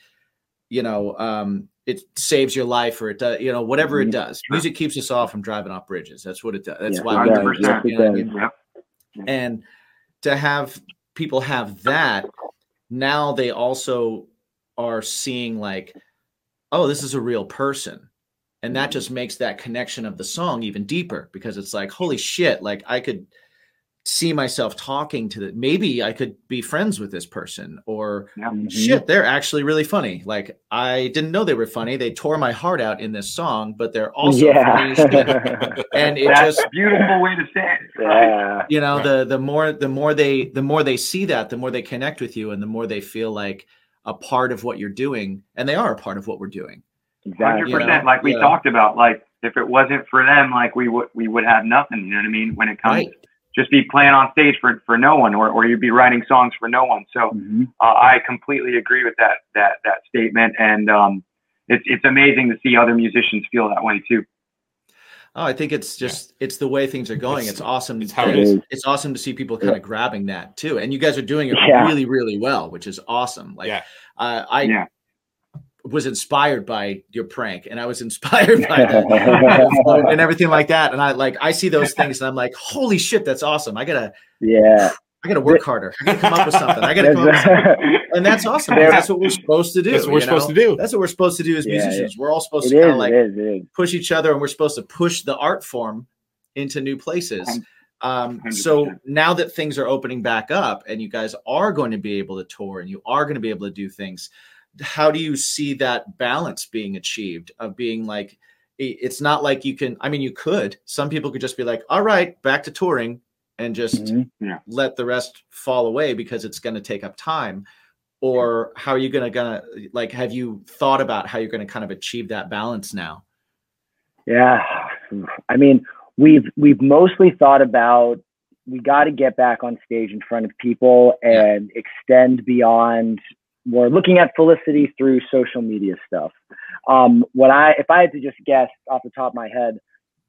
you know um it saves your life or it does you know whatever it Mhm. does music keeps us all from driving off bridges that's what it does that's Yeah, why we does. do music, it you know what I mean? And to have people have that now they also are seeing like oh this is a real person and that just makes that connection of the song even deeper because it's like holy shit like i could see myself talking to the maybe i could be friends with this person or Mhm. shit they're actually really funny like i didn't know they were funny they tore my heart out in this song but they're also funny. Yeah. [laughs] and it That's just a beautiful way to say it. right? yeah. you know the the more the more they the more they see that the more they connect with you and the more they feel like a part of what you're doing and they are a part of what we're doing Hundred Exactly. You know, percent, like we yeah. talked about. Like if it wasn't for them, like we would we would have nothing. You know what I mean? When it comes, right just be playing on stage for for no one, or or you'd be writing songs for no one. So Mhm. uh, I completely agree with that that that statement, and um, it's it's amazing to see other musicians feel that way too. Oh i think it's just it's the way things are going It's- it's, awesome it's how it is. it's awesome to see people kind of grabbing that too and you guys are doing it Yeah. really really well which is awesome like Yeah. uh, i Yeah. was inspired by your prank and i was [laughs] inspired by that [laughs] and everything like that and i like i see those things and i'm like holy shit that's awesome i gotta Yeah. I got to work harder. I got to come up with something. I got to come up with something. [laughs] And that's awesome. That's what we're supposed to do. That's what we're supposed know? to do. That's what we're supposed to do as Yeah, yeah. musicians. We're all supposed It to kind of like it is, it is. push each other and we're supposed to push the art form into new places. Um, so now that things are opening back up and you guys are going to be able to tour and you are going to be able to do things, how do you see that balance being achieved of being like, it's not like you can, I mean, you could, some people could just be like, all right, back to touring and just Mhm. let the rest fall away because it's going to take up time or how are you going to gonna like have you thought about how you're going to kind of achieve that balance now Yeah. I mean, we've we've mostly thought about we got to get back on stage in front of people and extend beyond we're looking at felicity through social media stuff. Um, what I if I had to just guess off the top of my head,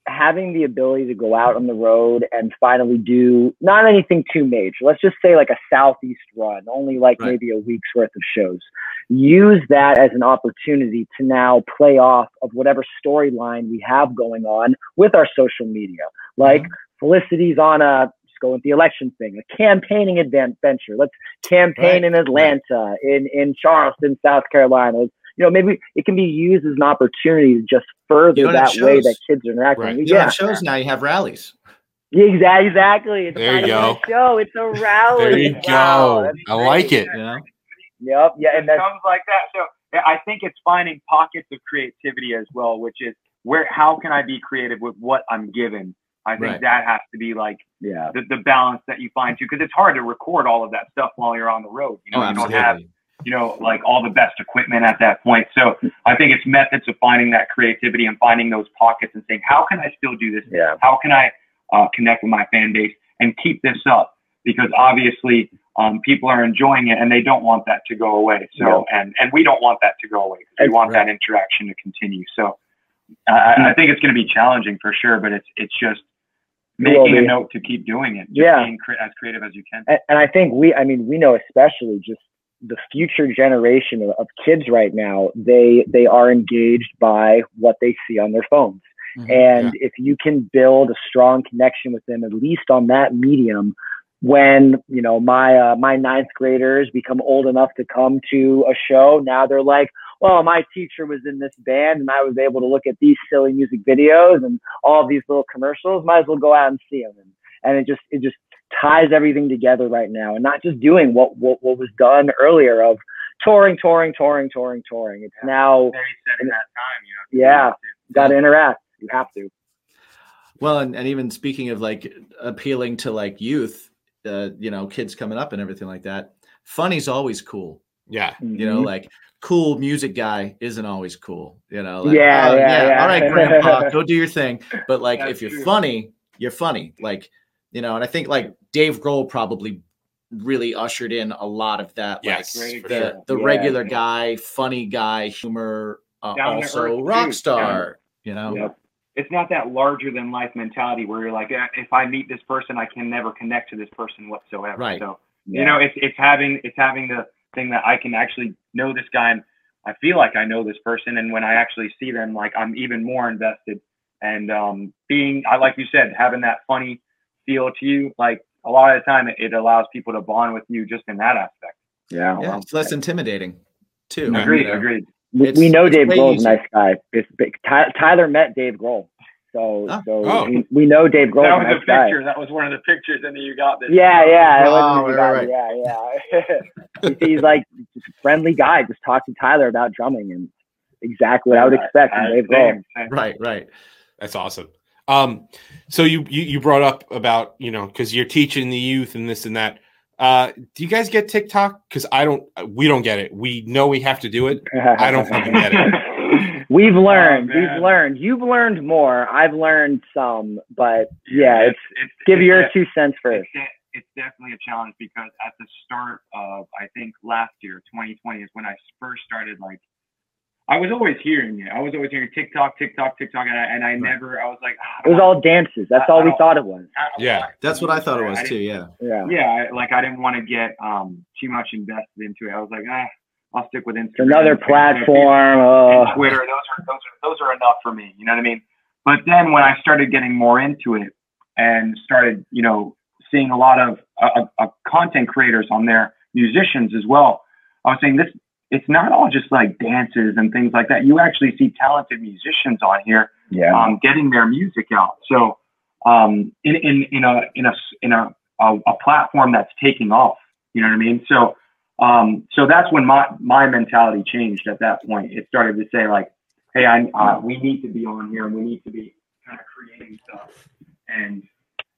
having the ability to go out on the road and finally do not anything too major. Let's just say like a southeast run, only like Right. maybe a week's worth of shows. Use that as an opportunity to now play off of whatever storyline we have going on with our social media. Like mm-hmm. Felicity's on a just go with the election thing, a campaigning adventure. Let's campaign Right. in Atlanta, in in Charleston, South Carolina. You know, maybe it can be used as an opportunity to just further You don't have that way that kids are interacting. Right. you Yeah, have shows now you have rallies Exactly. Exactly. It's There you not go. a show. It's a rally. There you Wow, go. that's I like it. you know Yep. Yeah. it And that's comes like that. So I think it's finding pockets of creativity as well, which is where how can I be creative with what I'm given. I think Right. that has to be like yeah. the, the balance that you find too, because it's hard to record all of that stuff while you're on the road. You know, oh you don't have absolutely you know like all the best equipment at that point. So I think it's methods of finding that creativity and finding those pockets and saying, how can I still do this? Yeah. How can I uh, connect with my fan base and keep this up? Because obviously um, people are enjoying it and they don't want that to go away. So and and we don't want that to go away because we want that interaction to continue. So uh, I I think it's going to be challenging for sure, but it's it's just making a note to keep doing it. Just Yeah. being cre- as creative as you can. and, and I think we, I mean, we know especially just the future generation of, kids right now. They they are engaged by what they see on their phones, Mhm. and if you can build a strong connection with them, at least on that medium. When you know my uh, my ninth graders become old enough to come to a show, now they're like, well, my teacher was in this band, and I was able to look at these silly music videos and all these little commercials. Might as well go out and see them, and, and it just it just ties everything together right now and not just doing what, what, what was done earlier of touring, touring, touring, touring, touring. It's now, Very that time, you know. yeah, got to interact. You have to. Well, and, and even speaking of like appealing to like youth, uh, you know, kids coming up and everything like that, funny's always cool. Yeah. You know, Mhm. like cool music guy isn't always cool. You know, like, Yeah, oh, yeah, yeah. All right, grandpa, [laughs] go do your thing. But like, That's if you're true. funny, you're funny. Like, you know, and I think like Dave Grohl probably really ushered in a lot of that. Yes, like the sure. the Yeah. regular guy, funny guy, humor, uh, also rock star. You know, Yep. It's not that larger than life mentality where you're like, if I meet this person, I can never connect to this person whatsoever. Right. So Yeah. you know, it's it's having it's having the thing that I can actually know this guy and I feel like I know this person, and when I actually see them, like I'm even more invested. And um, being, I like you said, having that funny feel to you, like a lot of the time, it, it allows people to bond with you just in that aspect. Yeah. yeah, it's less intimidating too. Agreed, you know? agreed. We, we know Dave way Grohl's a nice guy. It's, but Ty, Tyler met Dave Grohl. So, Oh. so Oh. we, we know Dave Grohl's That a was nice a guy. picture. That was one of the pictures, and then you got this. Yeah, yeah, Oh, wasn't right, a yeah, yeah. [laughs] He's like just a friendly guy. Just talk to Tyler about drumming and exactly what I would expect from Dave Grohl. same, same. Right, right. That's awesome. Um, so you, you you brought up about you know because you're teaching the youth and this and that. Uh, do you guys get TikTok? Because I don't. We don't get it. We know we have to do it. I don't fucking get it. [laughs] We've learned. Oh, we've learned. You've learned more. I've learned some, but yeah, it's it's give it's your de- two cents first. It's, it's definitely a challenge because at the start of I think last year, 2020, is when I first started like. I was always hearing it. I was always hearing TikTok, TikTok, TikTok, and I, and I never. I was like, I It was all dances. That's I- all I we thought it was. Yeah. want That's what I thought it was too. Yeah. Yeah. Yeah, I, like I didn't want to get um too much invested into it. I was like, ah, I'll stick with Instagram. It's another platform. and Uh, Twitter. Those are those are those are enough for me. You know what I mean? But then when I started getting more into it and started, you know, seeing a lot of uh, uh, content creators on there, musicians as well, I was saying this. It's not all just like dances and things like that. You actually see talented musicians on here yeah. um, getting their music out. So um, in, in, in a in a in a, a a platform that's taking off. You know what I mean? So um, so that's when my my mentality changed. At that point, it started to say like, hey, I uh, we need to be on here and we need to be kind of creating stuff and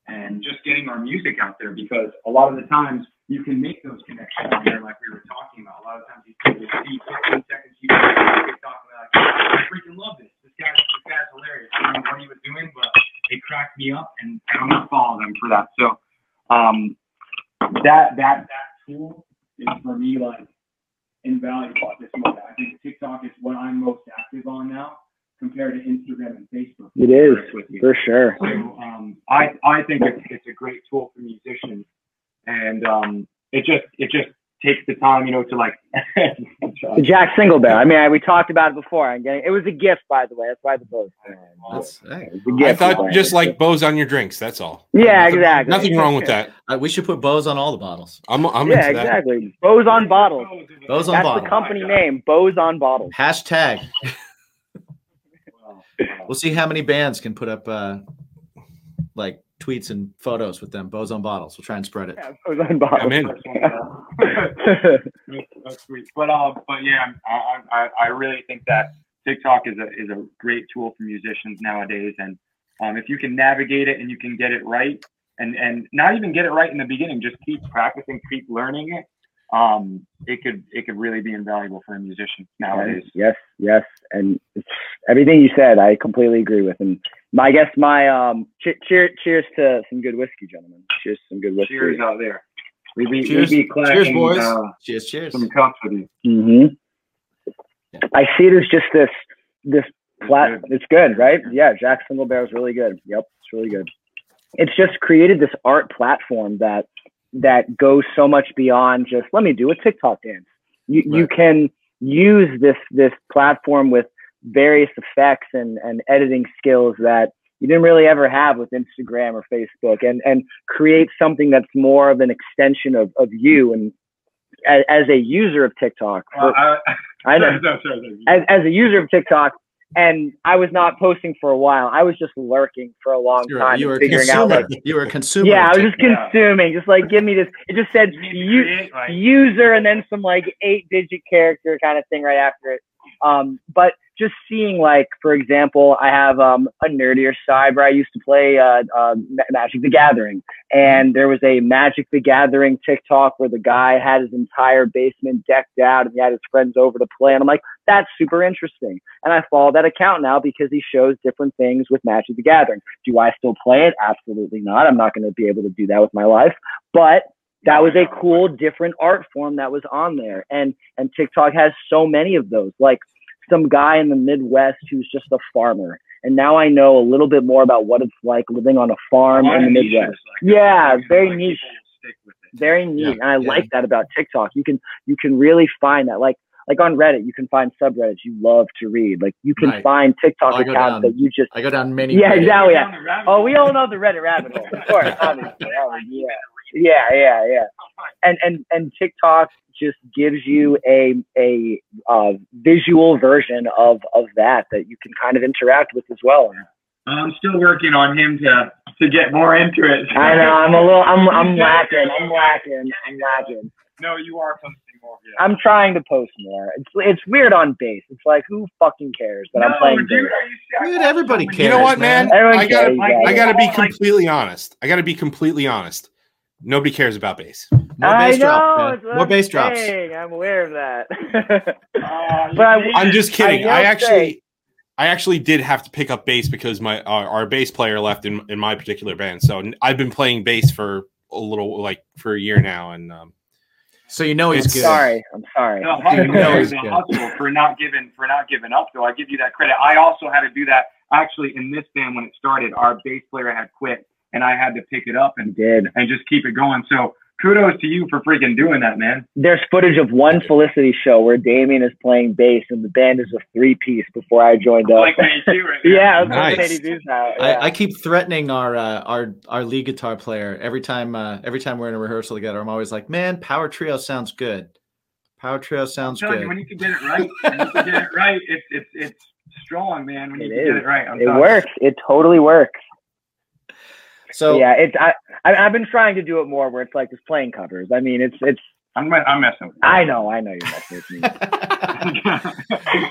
and just getting our music out there because a lot of the times you can make those connections on there like we were talking about. A lot of times you see you see 15 seconds you TikTok and like, I freaking love this. This guy's this guy's hilarious. I don't know what he was doing, but it cracked me up and I'm gonna follow them for that. So um that that that tool is for me like invaluable at this moment. I think TikTok is what I'm most active on now compared to Instagram and Facebook. It is with you. for sure. So um, I I think it's it's a great tool for musicians, and um, it just it just takes the time, you know, to like. The [laughs] Jack Single Barrel. I mean, I, we talked about it before. I'm getting. It was a gift, by the way. That's why the both. That's, hey, It was a I gift, thought just like bows on your drinks. That's all. Yeah, Nothing- exactly. Nothing wrong with that. uh, we should put bows on all the bottles. I'm I'm yeah, into that. exactly. Bows on bottles. Bows on That's bottles. the company name. Bows on bottles. Hashtag. [laughs] We'll see how many bands can put up uh, like tweets and photos with them bows on bottles. We'll try and spread it. Yeah, bows on bottles. I'm in. [laughs] That's sweet. But uh, but yeah, I, I I really think that TikTok is a is a great tool for musicians nowadays, and um, if you can navigate it and you can get it right, and and not even get it right in the beginning, just keep practicing, keep learning it. Um, it could it could really be invaluable for a musician nowadays. Yes, yes, and it's, everything you said, I completely agree with. And my, I guess my um, che- cheer, cheers to some good whiskey, gentlemen. Cheers to some good whiskey. Cheers out there. We be Cheers, we be clacking, cheers, boys. Uh, cheers, cheers. some cups with you. hmm I see it as just this this flat. It's good, right? Yeah, Jack Single Barrel is really good. Yep, it's really good. it's just created this art platform that that goes so much beyond just let me do a TikTok dance. You you can use this this platform with various effects and and editing skills that you didn't really ever have with Instagram or Facebook and and create something that's more of an extension of of you and as, as a user of TikTok. Well, I, I [laughs] know No, sorry, sorry. as, as a user of TikTok, and I was not posting for a while. I was just lurking for a long You were, time, you were a figuring out like, you were a consumer. yeah, I was just TikTok. consuming, just like give me this. It just said You u- create, like- user and then some like eight digit character kind of thing right after it. Um, but just seeing like, for example, I have um, a nerdier side where I used to play uh, uh, Magic the Gathering, and there was a Magic the Gathering TikTok where the guy had his entire basement decked out and he had his friends over to play, and I'm like, that's super interesting. And I follow that account now because he shows different things with Magic the Gathering. Do I still play it? Absolutely not. I'm not going to be able to do that with my life, but that was a cool different art form that was on there and and TikTok has so many of those like some guy in the Midwest who's just a farmer and now I know a little bit more about what it's like living on a farm in the Midwest like yeah Like, very like, niche people will stick with it. very neat Yeah, and I yeah. like that about TikTok you can you can really find that like like on Reddit you can find subreddits you love to read like you can Right. find TikTok go accounts down- that you just I go down many. yeah Reddit- exactly yeah Down the rabbit Oh, we all know the Reddit rabbit hole, of course, obviously. [laughs] Oh, yeah, yeah, yeah, yeah. And and and TikTok just gives you a a uh, visual version of of that that you can kind of interact with as well. I'm still working on him to to get more into it. I know I'm a little I'm I'm lacking I'm lacking I'm lacking. No, you are posting more. Yeah. I'm trying to post more. It's it's weird on base. It's like who fucking cares that no, I'm playing dude, are you serious? Dude, everybody many- cares. You know what, man? Everyone I gotta, cares, I gotta be completely honest. I gotta be completely honest. Nobody cares about bass. More I bass know, drops. man. it's what More I'm bass drops. I'm aware of that. Oh, [laughs] [laughs] But I, I'm just kidding. will I, actually, say- I actually did have to pick up bass because my our, our bass player left in in my particular band. So I've been playing bass for a little like for a year now, and um, So you know he's It's- good. sorry, I'm sorry. the hustle, You know he's the good. hustle for not giving for not giving up. Though I give you that credit. I also had to do that actually in this band when it started. Our bass player had quit, and I had to pick it up and did. and just keep it going. So kudos to you for freaking doing that, man. there's footage of one Felicity show where Damien is playing bass and the band is a three piece before I joined up. Like when you [laughs] do it. yeah, Nice. like 82 now. I, I keep threatening our uh, our our lead guitar player every time uh, every time we're in a rehearsal together. I'm always like, man, Power Trio sounds good. Power Trio sounds I'm good. you, when you can get it right, when you can get it right, it's it's it's strong, man. When [laughs] you It can get it right, I'm it telling you. works. It totally works. So yeah, it's I, I I've been trying to do it more where it's like just playing covers. I mean, it's it's I'm I'm messing with you. I know I know you're messing with me.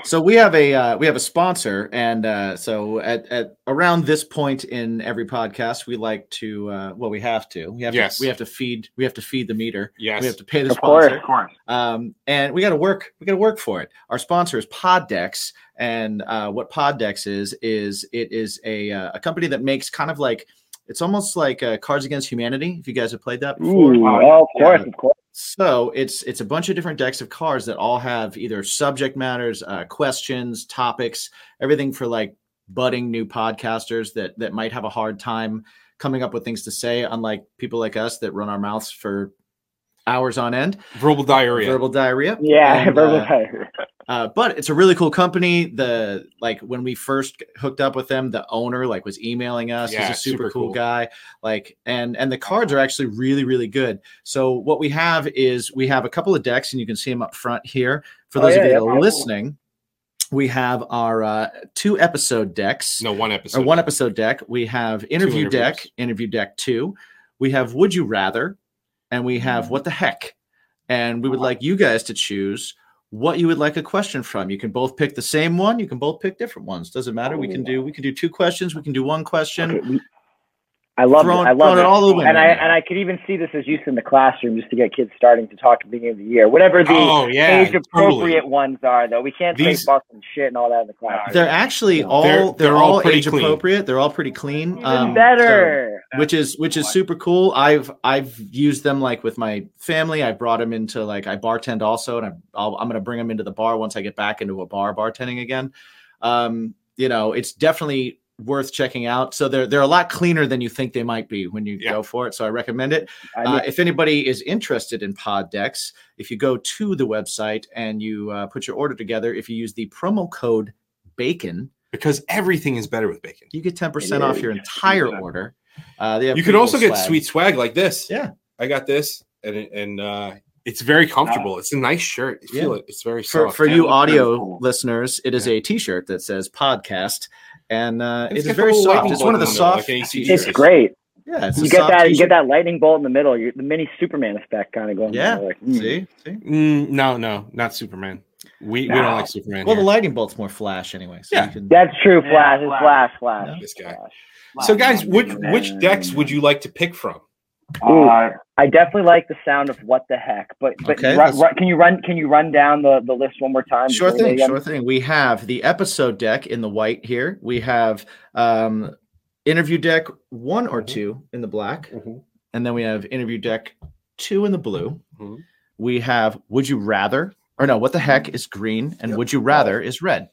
[laughs] [laughs] so we have a uh, we have a sponsor, and uh, so at, at around this point in every podcast, we like to uh, well, we have to we have Yes. to we have to feed we have to feed the meter. yes, We have to pay the Of course. sponsor. of course. um, and we got to work. We got to work for it. Our sponsor is PodDecks, and uh, what PodDecks is is it is a uh, a company that makes kind of like it's almost like uh, Cards Against Humanity. If you guys have played that before, Ooh, Oh, oh, of course, yeah. of course. so it's it's a bunch of different decks of cards that all have either subject matters, uh, questions, topics, everything for like budding new podcasters that that might have a hard time coming up with things to say, unlike people like us that run our mouths for hours on end. verbal diarrhea. Verbal diarrhea. Yeah, [laughs] And, verbal uh, diarrhea. Uh, but it's a really cool company. The like when we first hooked up with them, the owner like was emailing us. Yeah, He's a super, super cool, cool. guy. Like and and the cards are actually really really good. So what we have is we have a couple of decks, and you can see them up front here. For Oh, those yeah, of you that are listening, we have our uh, two episode decks No, one episode. or one episode deck. We have interview deck, interview deck two. We have would you rather, and we have what the heck. And we would like you guys to choose what you would like a question from. You can both pick the same one. You can both pick different ones. Doesn't matter. We oh, can do we can do two questions. We can do one question. Okay, I love it. I love it. it all to the wind and I and I could even see this as use in the classroom just to get kids starting to talk at the beginning of the year. Whatever the oh yeah, age appropriate totally. ones are, though. We can't These- say fuck and shit and all that in the classroom. They're actually all They're- they're, they're all all, age clean. appropriate. They're all pretty clean. Even Um, so- better. which is which is super cool. I've I've used them like with my family. I brought them into like I bartend also, and I, I'll, I'm going to bring them into the bar once I get back into a bar bartending again. Um, you know, it's definitely worth checking out. So they're they're a lot cleaner than you think they might be when you Yeah. go for it. So I recommend it. I Uh, if anybody is interested in PodDecks, if you go to the website and you uh, put your order together, if you use the promo code BACON, because everything is better with bacon. you get ten percent off your entire order. Uh, they have You could also cool get sweet swag like this. Yeah. I got this, and and uh, it's very comfortable. It's a nice shirt. You feel Yeah. it. It's very for, soft. for you audio cool. listeners, it is a T-shirt that says podcast, and uh, And it it's is got the very soft. It's one of the the soft. like AC t-shirts. It's great. Yeah, it's You a get soft that. You t-shirt. get that lightning bolt in the middle. You, the mini Superman effect kind of going. Yeah. Like, mm. See, see. Mm, no, no, not Superman. We we don't like Superman. Well, the lightning bolt's more flash anyway. So Yeah. you can, That's true. Yeah, Flash. Flash. flash. Flash. this guy. Flash. So, guys, which which decks would you like to pick from? Ooh, Uh, I definitely like the sound of what the heck. But but Okay, ru- let's- can you run? Can you run down the, the list one more time? Sure thing, sure thing. We have the episode deck in the white here. We have um, interview deck one or two in the black, Mhm. and then we have interview deck two in the blue. Mhm. We have would you rather or no? What the heck is green, and would you rather is red.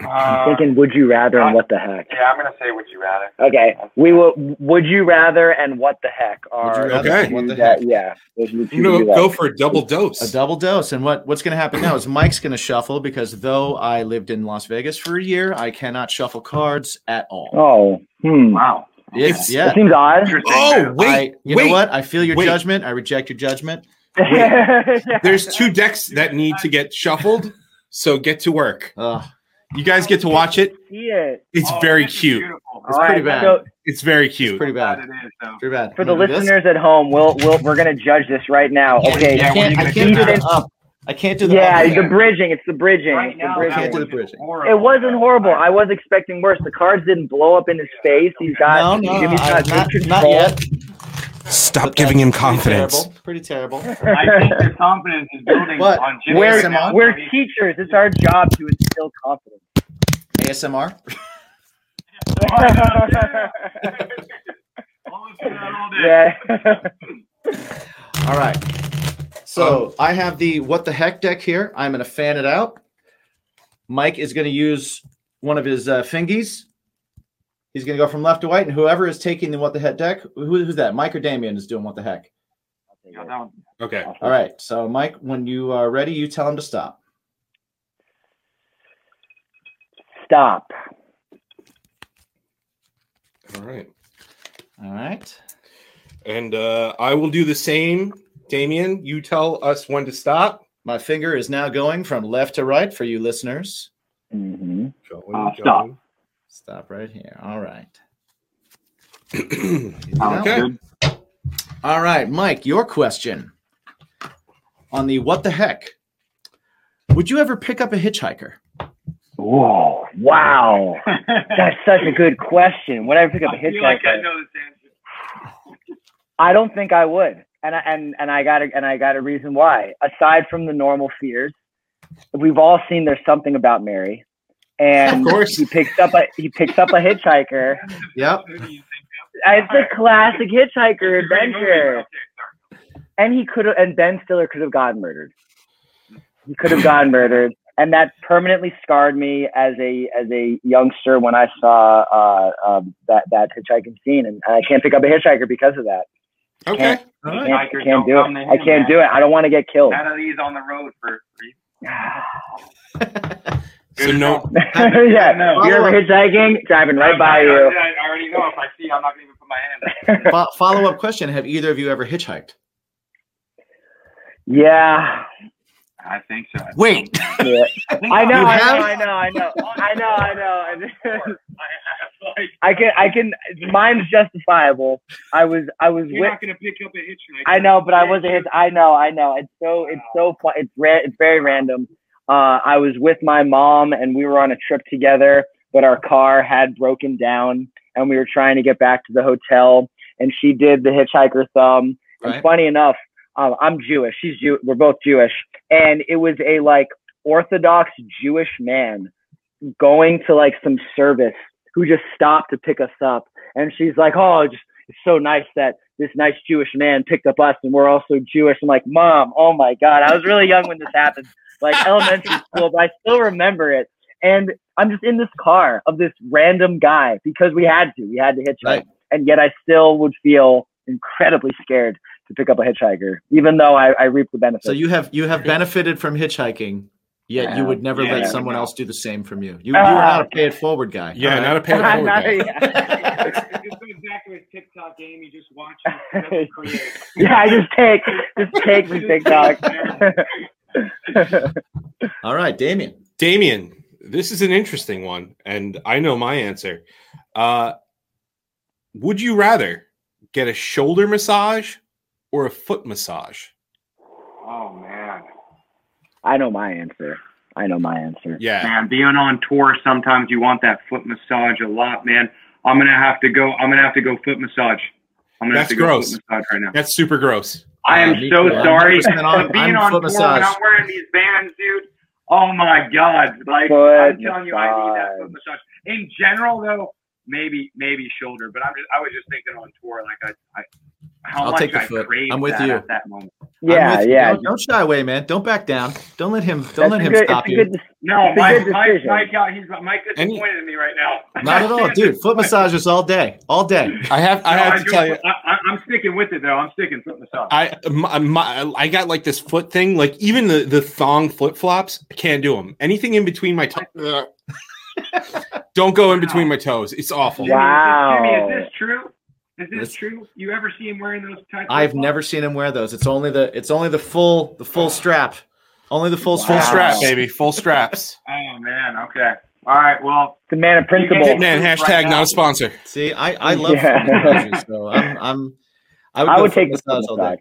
I'm uh, thinking, would you rather and what the heck? yeah, I'm gonna say would you rather. Okay, we will. Would you rather and what the heck are? rather Okay. what the that- heck? yeah. those are You know, we go for a double dose. A double dose. And what, what's going to happen now is Mike's going to shuffle because though I lived in Las Vegas for a year, I cannot shuffle cards at all. Oh, hmm. Wow. It's, That yeah. seems odd. Interesting. oh wait, I, you wait. know what? I feel your wait. judgment. I reject your judgment. [laughs] There's two decks that need to get shuffled. So get to work. Ugh, You guys get to watch it. See it. It's Oh, very this cute. beautiful. It's All pretty right, bad. So It's very cute. pretty bad. it is, though. Pretty bad. for the Wanna this? listeners at home, we'll we'll we're gonna judge this right now. Okay. I Yeah, can't, I can't do gonna the up. I can't do the Yeah, up. the bridging. It's the bridging. Right It's the now, bridging. can't do the bridging. It wasn't horrible. I was expecting worse. The cards didn't blow up in his face. He's No, got. no, he's I- got not, not yet. Stop giving that's him pretty confidence. Terrible. Pretty terrible. [laughs] I think the confidence is building What? on Jimmy. We're, ASMR? we're teachers. It's our job to instill confidence. ASMR. I'll [laughs] listen to that all day. yeah. [laughs] All right. So I have the what the heck deck here. I'm going to fan it out. Mike is going to use one of his uh, fingies. He's going to go from left to right, and whoever is taking the what the heck deck, who, who's that? Mike or Damien is doing what the heck. Yeah, Okay. All right. So Mike, when you are ready, you tell him to stop. Stop. All right. All right. And uh, I will do the same. Damien, you tell us when to stop. My finger is now going from left to right for you listeners. Mm-hmm. Going, Uh, stop. Stop right here. All right. [clears throat] okay. All right, Mike, your question on the what the heck. Would you ever pick up a hitchhiker? Whoa! Wow, [laughs] that's such a good question. Would I ever pick up a I feel like I hitchhiker? know this answer. I don't think I would, and I, and and I got a, and I got a reason why. Aside from the normal fears, we've all seen there's something about Mary, and Of course. he picks up a he picks up a hitchhiker. Yep. Who do you think It's a classic hitchhiker of? Great adventure, and he could have and Ben Stiller could have gotten murdered. He could have gotten murdered, and that permanently scarred me as a as a youngster when I saw uh, um, that that hitchhiking scene, and I can't pick up a hitchhiker because of that. Okay. All I right. can't, Hitchhikers I can't don't do it. I can't man. do it. I don't want to get killed. Natalie's on the road for. for [sighs] [laughs] So no. [laughs] [laughs] yeah, No. you're ever hitchhiking, driving right by I, you. I, I already know if I see, I'm not gonna even put my hand. up. [laughs] Fo- Follow up question: Have either of you ever hitchhiked? Yeah, I think so. Wait. yeah. I, think I know, I know, I know, I know, I know, I know. I have, I can, I can. Mine's justifiable. I was, I was you're with. not gonna pick up a hitchhiker. I know, but I was a hit. I know, I know. It's so, it's so fun. It's ra- it's very random. Uh, I was with my mom and we were on a trip together, but our car had broken down and we were trying to get back to the hotel. And she did the hitchhiker thumb. And funny enough, um, I'm Jewish. She's Jew. We're both Jewish, and it was a like Orthodox Jewish man going to like some service who just stopped to pick us up. And she's like, "Oh, it's, it's so nice that this nice Jewish man picked up us, and we're also Jewish." I'm like, "Mom, oh my God!" I was really young when this happened, like elementary [laughs] school, but I still remember it. and I'm just in this car of this random guy because we had to. We had to hitchhike, Right. and yet I still would feel incredibly scared to pick up a hitchhiker, even though I, I reap the benefits. So you have you have benefited from hitchhiking, yet you would never Yeah, let yeah, someone no. else do the same from you. You, you ah. are not a pay it forward guy. Yeah, All right. not a pay it forward Not- guy. [laughs] [laughs] yeah. Just goes back to his TikTok game. You just watch him create. yeah, I just take just take from TikTok. All right, Damien. Damien, this is an interesting one, and I know my answer. Uh, would you rather get a shoulder massage or a foot massage? Oh man, I know my answer. I know my answer. Yeah, man, being on tour, sometimes you want that foot massage a lot, man. I'm gonna have to go. I'm gonna have to go foot massage. I'm gonna That's have to gross. go foot massage right now. that's super gross. I am me so too. I'm sorry. 100% on- being I'm on foot tour massage. I'm wearing these bands, dude. Oh my god! Like Foot I'm telling you, I need that foot massage. In general, though, maybe maybe shoulder, but I'm just I was just thinking on tour, like I, I how I'll much take the I foot. I'm with that you. at that moment. Yeah, yeah. Don't, don't shy away, man. Don't back down. Don't let him. Don't That's let him good, stop you. good, No, It's a Mike, good Mike. Mike, out. He's Mike Any- disappointed in me right now. [laughs] Not at all, dude. Foot [laughs] massages all day, all day. I have I No, have to do- tell you, I, I, I'm sticking with it though. I'm sticking foot massage. I my, my, I got like this foot thing. Like even the the thong flip flops, I can't do them. Anything in between my toes. Don't go in between my toes. It's awful. Wow. Jimmy, is this true? Is this This- true? You ever see him wearing those tight? I've flip-flops? never seen him wear those. It's only the. It's only the full. The full strap. Only the full Full Wow. strap, baby. Full straps. [laughs] Oh man. Okay. All right. Well, the man of principle. You Man, Right hashtag now. not a sponsor. See, I I love Yeah. so I'm I'm. I would, I would take the foot massage all day. massage.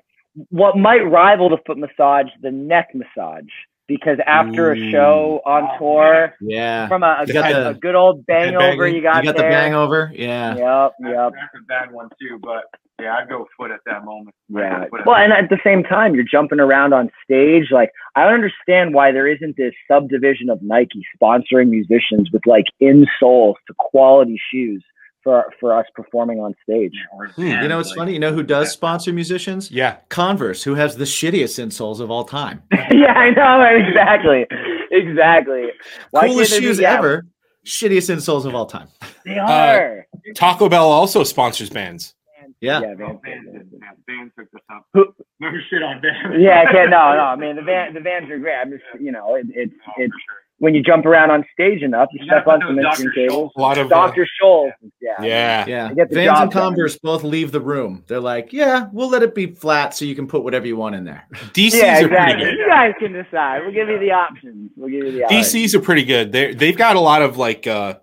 What might rival the foot massage, the neck massage, because after a show mm. on Oh, tour, Yeah. from a, You got a, the- a good old bang head banging. over, you got, You got the bang over. Yeah. Yep, yep. that's a bad one too. But yeah, I'd go foot at that moment. Yeah. go foot at Well, and at the same time, you're jumping around on stage. Like, I don't understand why there isn't this subdivision of Nike sponsoring musicians with like insoles to quality shoes for for us performing on stage. Or Hmm. You know, it's like- funny. You know who does sponsor musicians? Yeah. Converse, who has the shittiest insoles of all time. [laughs] yeah, I know exactly, exactly. Why Coolest can't there be- shoes yeah, ever. Shittiest insoles of all time. [laughs] They are. Taco Bell also sponsors bands. Yeah. yeah, Oh, Van- Vans, did- yeah, Vans took this up. Who- No shit on Vans. yeah, I can't. No, no. [laughs] I mean, the van, the vans are great. I'm just, you know, it, it's No, it's for sure. When you jump around on stage enough, you You step on some those instrument Dr. cables. A lot of uh, Doctor Scholl's. Yeah. yeah. Yeah. Get the Vans job and done. Converse both leave the room. They're like, yeah, we'll let it be flat so you can put whatever you want in there. [laughs] DCs Yeah, are pretty good. You guys can decide. We'll give you the options. We'll give you the options. DCs are pretty good. They they've got a lot of like uh,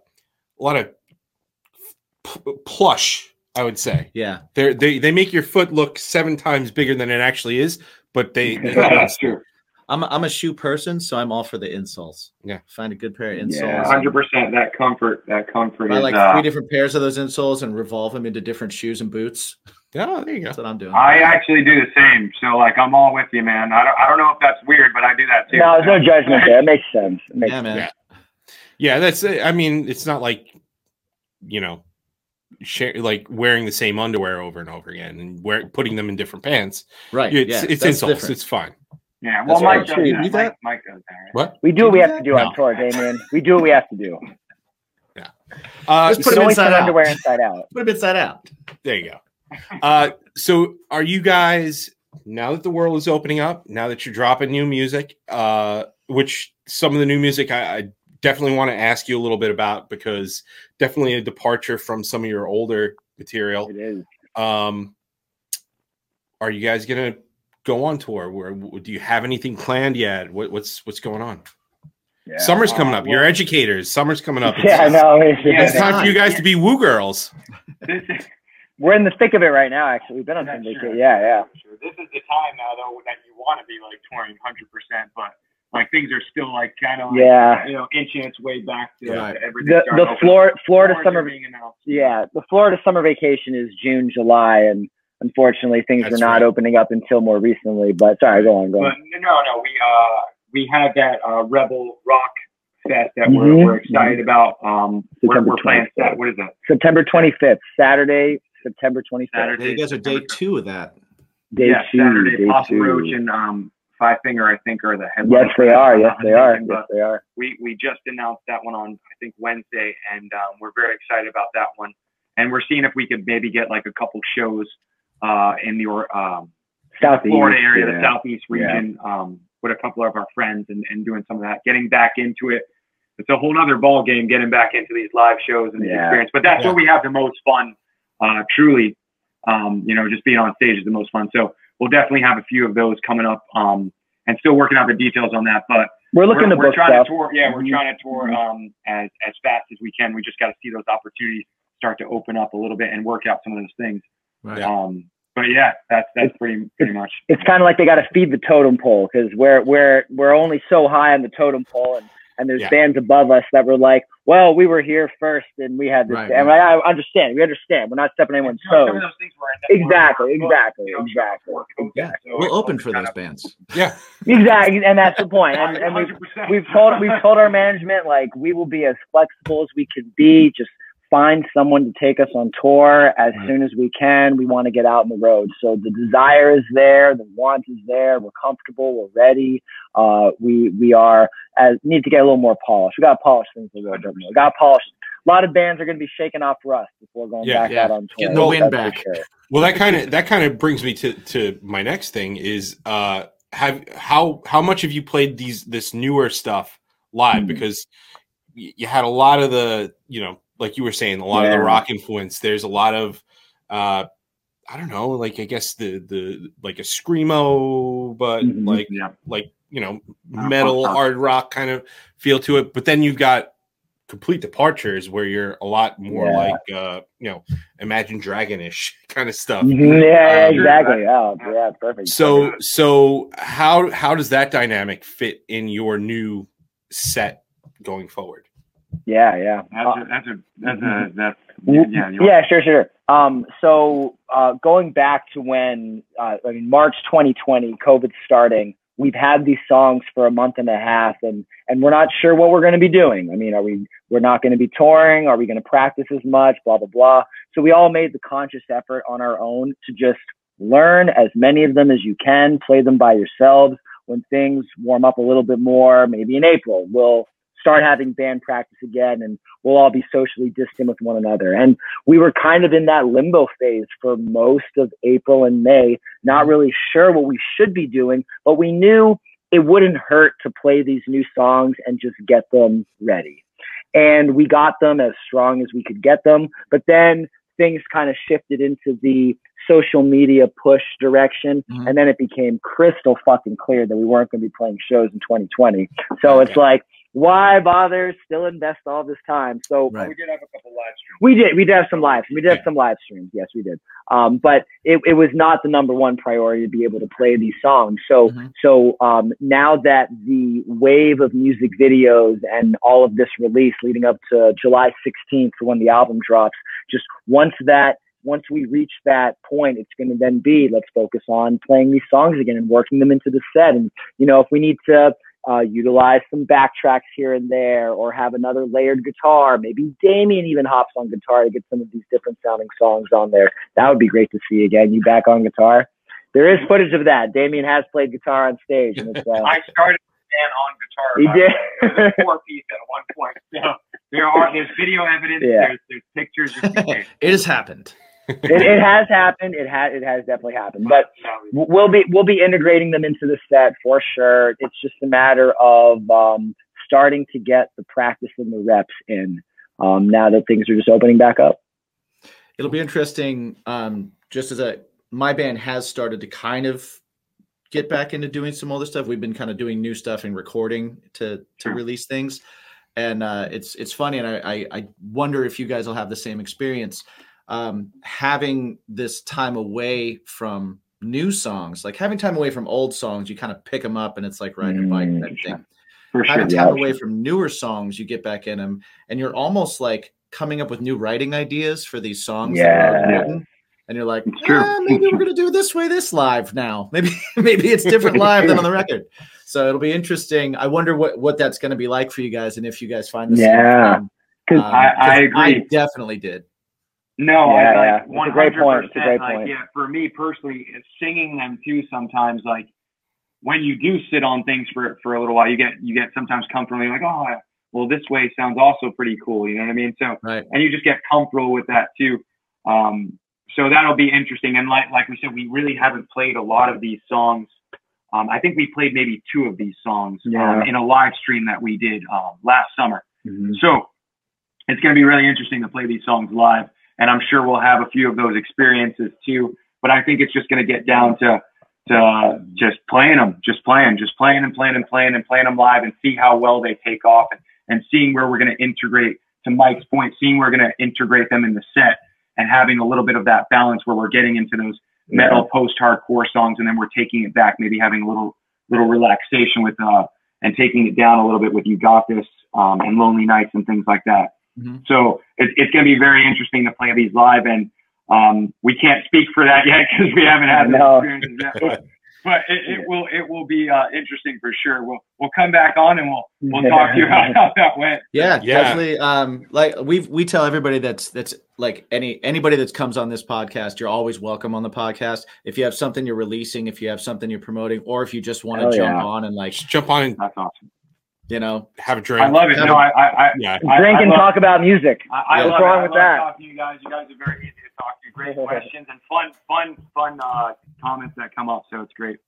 a lot of p- plush. I would say Yeah. they they they make your foot look seven times bigger than it actually is, but they. they [laughs] That's true. I'm a, I'm a shoe person, so I'm all for the insoles. Yeah. Find a good pair of insoles. Yeah, Hundred percent. That comfort. That comfort Buy is. like uh, three different pairs of those insoles and revolve them into different shoes and boots. Yeah, there you go. That's what I'm doing. I actually do the same. So like, I'm all with you, man. I don't. I don't know if that's weird, but I do that too. No, there's no judgment there. It makes sense. It makes yeah, man. Yeah. Yeah, that's. I mean, it's not like you know, share like wearing the same underwear over and over again and wear putting them in different pants. Right. It's yeah, it's that's insults. different. It's fine. Yeah. Well, That's Mike right. does Should that. Mike, that? Mike does that. Right? What? We do what we have to do on tour, Damien. We do what we have to do. Yeah. Uh, Just put so- them inside out. underwear inside out. Put them inside out. there you go. [laughs] Uh, so are you guys now that the world is opening up? Now that you're dropping new music, uh, which some of the new music I, I definitely want to ask you a little bit about because definitely a departure from some of your older material. It is. Um, are you guys gonna go on tour? Where do you have anything planned yet? What, what's what's going on? Yeah. Summer's coming Uh, up. You're educators. Summer's coming up. [laughs] Yeah, I It's, know. It's, Yeah, it's time for you guys to be woo girls. Is, [laughs] We're in the thick of it right now. Actually, we've been on That's some true. vacation. Yeah, yeah. Sure. This is the time now, though, that you want to be like touring 100, percent but like things are still like kind of like, Yeah. you know inching its way back to Right. everything. The the open Florida. Florida summer being announced. yeah the Florida summer vacation is June July and unfortunately things That's were not right. opening up until more recently. But sorry, go on, go But on. no, no, we uh we had that uh Rebel Rock Fest that Mhm. we're, we're excited about. Um, we're, September we're playing 25th. Sat. What is that? September 25th, Saturday, September 25th. Saturday. You guys are day two of that. Day yeah, two, Saturday. day Papa two. Roach and um Five Finger, I think, are the headliners. Yes, they are. Yes, they are. mistaken, Yes, they are. we we just announced that one on I think Wednesday, and um, we're very excited about that one. And we're seeing if we could maybe get like a couple shows uh, in the or um, Southeast, Florida area, the yeah. southeast Yeah. region, um, with a couple of our friends, and, and doing some of that, getting back into it. It's a whole other ball game getting back into these live shows and the Yeah. experience. But that's Yeah. where we have the most fun. Uh, truly, um, you know, just being on stage is the most fun. So we'll definitely have a few of those coming up, um, and still working out the details on that. But We're looking to we're book trying stuff. to tour. Yeah, we're Mhm. trying to tour Mhm. um, as as fast as we can. We just got to see those opportunities start to open up a little bit and work out some of those things. Right. Um, but yeah, that's that's pretty pretty much. It's kind of like they got to feed the totem pole because we're we're we're only so high on the totem pole, and and there's Yeah. bands above us that were like, well, we were here first, and we had this. Right, and I, I understand. We understand. We're not stepping anyone's toes. those things were in- Exactly. were- Exactly. you know, Exactly. Yeah, So we'll open always for those of- bands. Yeah. Exactly, and that's the point. And, and we've [laughs] we've told we've told our management like we will be as flexible as we can be. Just find someone to take us on tour as Right. soon as we can. We want to get out on the road. So the desire is there, the want is there. We're comfortable. We're ready. Uh, we we are as need to get a little more polished. We got to polish things a little bit more. We got to polish. A lot of bands are going to be shaking off rust before going Yeah. back Yeah. out on tour. Getting the wind That's back. sure. Well, that kind of that kind of brings me to to my next thing is uh have how how much have you played these this newer stuff live Mhm. because y- you had a lot of the you know like you were saying a lot of the rock influence there's a lot of uh I don't know like I guess the the like a screamo but Mhm. like Yeah. like you know Uh, metal rock. hard rock kind of feel to it but then you've got complete departures where you're a lot more Yeah. like uh you know imagine dragonish [laughs] kind of stuff Mhm. Yeah, Um, exactly. Oh, yeah, perfect. so so how how does that dynamic fit in your new set going forward yeah, yeah. That's Uh, a, that's a that's a that's W- yeah Yeah, sure, sure. Um, so uh, going back to when uh, I mean March 2020, COVID starting, we've had these songs for a month and a half, and and we're not sure what we're going to be doing. I mean, are we we're not going to be touring? Are we going to practice as much? Blah blah blah. So we all made the conscious effort on our own to just learn as many of them as you can, play them by yourselves. When things warm up a little bit more, maybe in April, we'll start having band practice again and we'll all be socially distant with one another. And we were kind of in that limbo phase for most of April and May, not really sure what we should be doing, but we knew it wouldn't hurt to play these new songs and just get them ready. And we got them as strong as we could get them. But then things kind of shifted into the social media push direction. Mhm. And then it became crystal fucking clear that we weren't going to be playing shows in 2020. So it's like, why bother still invest all this time? So Right. we did have a couple live streams. we did. We did have some live. We did have some live streams. Yes, we did. Um, but it, it was not the number one priority to be able to play these songs. So Mhm. so um, now that the wave of music videos and all of this release leading up to July 16th for when the album drops, just once that once we reach that point, it's going to then be let's focus on playing these songs again and working them into the set. And you know, if we need to uh, utilize some backtracks here and there, or have another layered guitar. Maybe Damien even hops on guitar to get some of these different sounding songs on there. That would be great to see again. You back on guitar? There is footage of that. Damien has played guitar on stage, [laughs] and it's uh, I started Dan on guitar. He did. It was a four piece at one point. So there are there's video evidence. Yeah. There's there's pictures. Just in case. it has happened. It, it has happened. It has it has definitely happened. But we'll be we'll be integrating them into the set for sure. It's just a matter of um, starting to get the practice and the reps in. Um, now that things are just opening back up. It'll be interesting. Um, just as a my band has started to kind of get back into doing some other stuff. We've been kind of doing new stuff and recording to to release things, and uh, it's it's funny. And I, I I wonder if you guys will have the same experience um, having this time away from new songs, like having time away from old songs. You kind of pick them up, and it's like riding a bike Mm, type thing. for sure. Having Yeah. time away from newer songs, you get back in them, and you're almost like coming up with new writing ideas for these songs. that are already Yeah. And you're like, "Ah, maybe we're gonna do it this way this live now. [laughs] Maybe maybe it's different live than on the [laughs] record. So it'll be interesting. I wonder what what that's gonna be like for you guys, and if you guys find same Yeah. thing. 'Cause Um, I- I. I definitely did. No, Yeah, I yeah. like It's one a great hundred point. It's a great percent. Like, point. yeah, for me personally, it's singing them too. Sometimes, like when you do sit on things for for a little while, you get you get sometimes comfortable. You're like, oh, well, this way sounds also pretty cool. You know what I mean? So, Right. and you just get comfortable with that too. Um, so that'll be interesting. And like like we said, we really haven't played a lot of these songs. Um, I think we played maybe two of these songs um, in a live stream that we did um, last summer. Mhm. So it's going to be really interesting to play these songs live, and I'm sure we'll have a few of those experiences too. But I think it's just going to get down to to just playing them, just playing, just playing and playing and playing and playing them live, and see how well they take off, and, and seeing where we're going to integrate. To Mike's point, seeing where we're going to integrate them in the set, and having a little bit of that balance where we're getting into those metal post-hardcore songs, and then we're taking it back, maybe having a little little relaxation with uh and taking it down a little bit with you got this um, and lonely nights and things like that. Mhm. So it, it's going to be very interesting to play these live, and um, we can't speak for that yet [laughs] because we haven't had those No. experiences yet. But, but it, it will it will be uh, interesting for sure. We'll we'll come back on and we'll we'll talk to you about [laughs] how that went. Yeah, Yeah. definitely. Um, like we we tell everybody that's that's like any anybody that comes on this podcast, you're always welcome on the podcast. If you have something you're releasing, if you have something you're promoting, or if you just want to Hell jump yeah. on and like Just jump on and That's awesome. You know, have a drink. I love it. No, I I, I Yeah. Drink I and love, talk about music. I, I Yeah. love What's it. wrong I with love that? talking to you guys. You guys are very easy to talk to. Great [laughs] questions and fun fun fun uh, comments that come up. So it's great.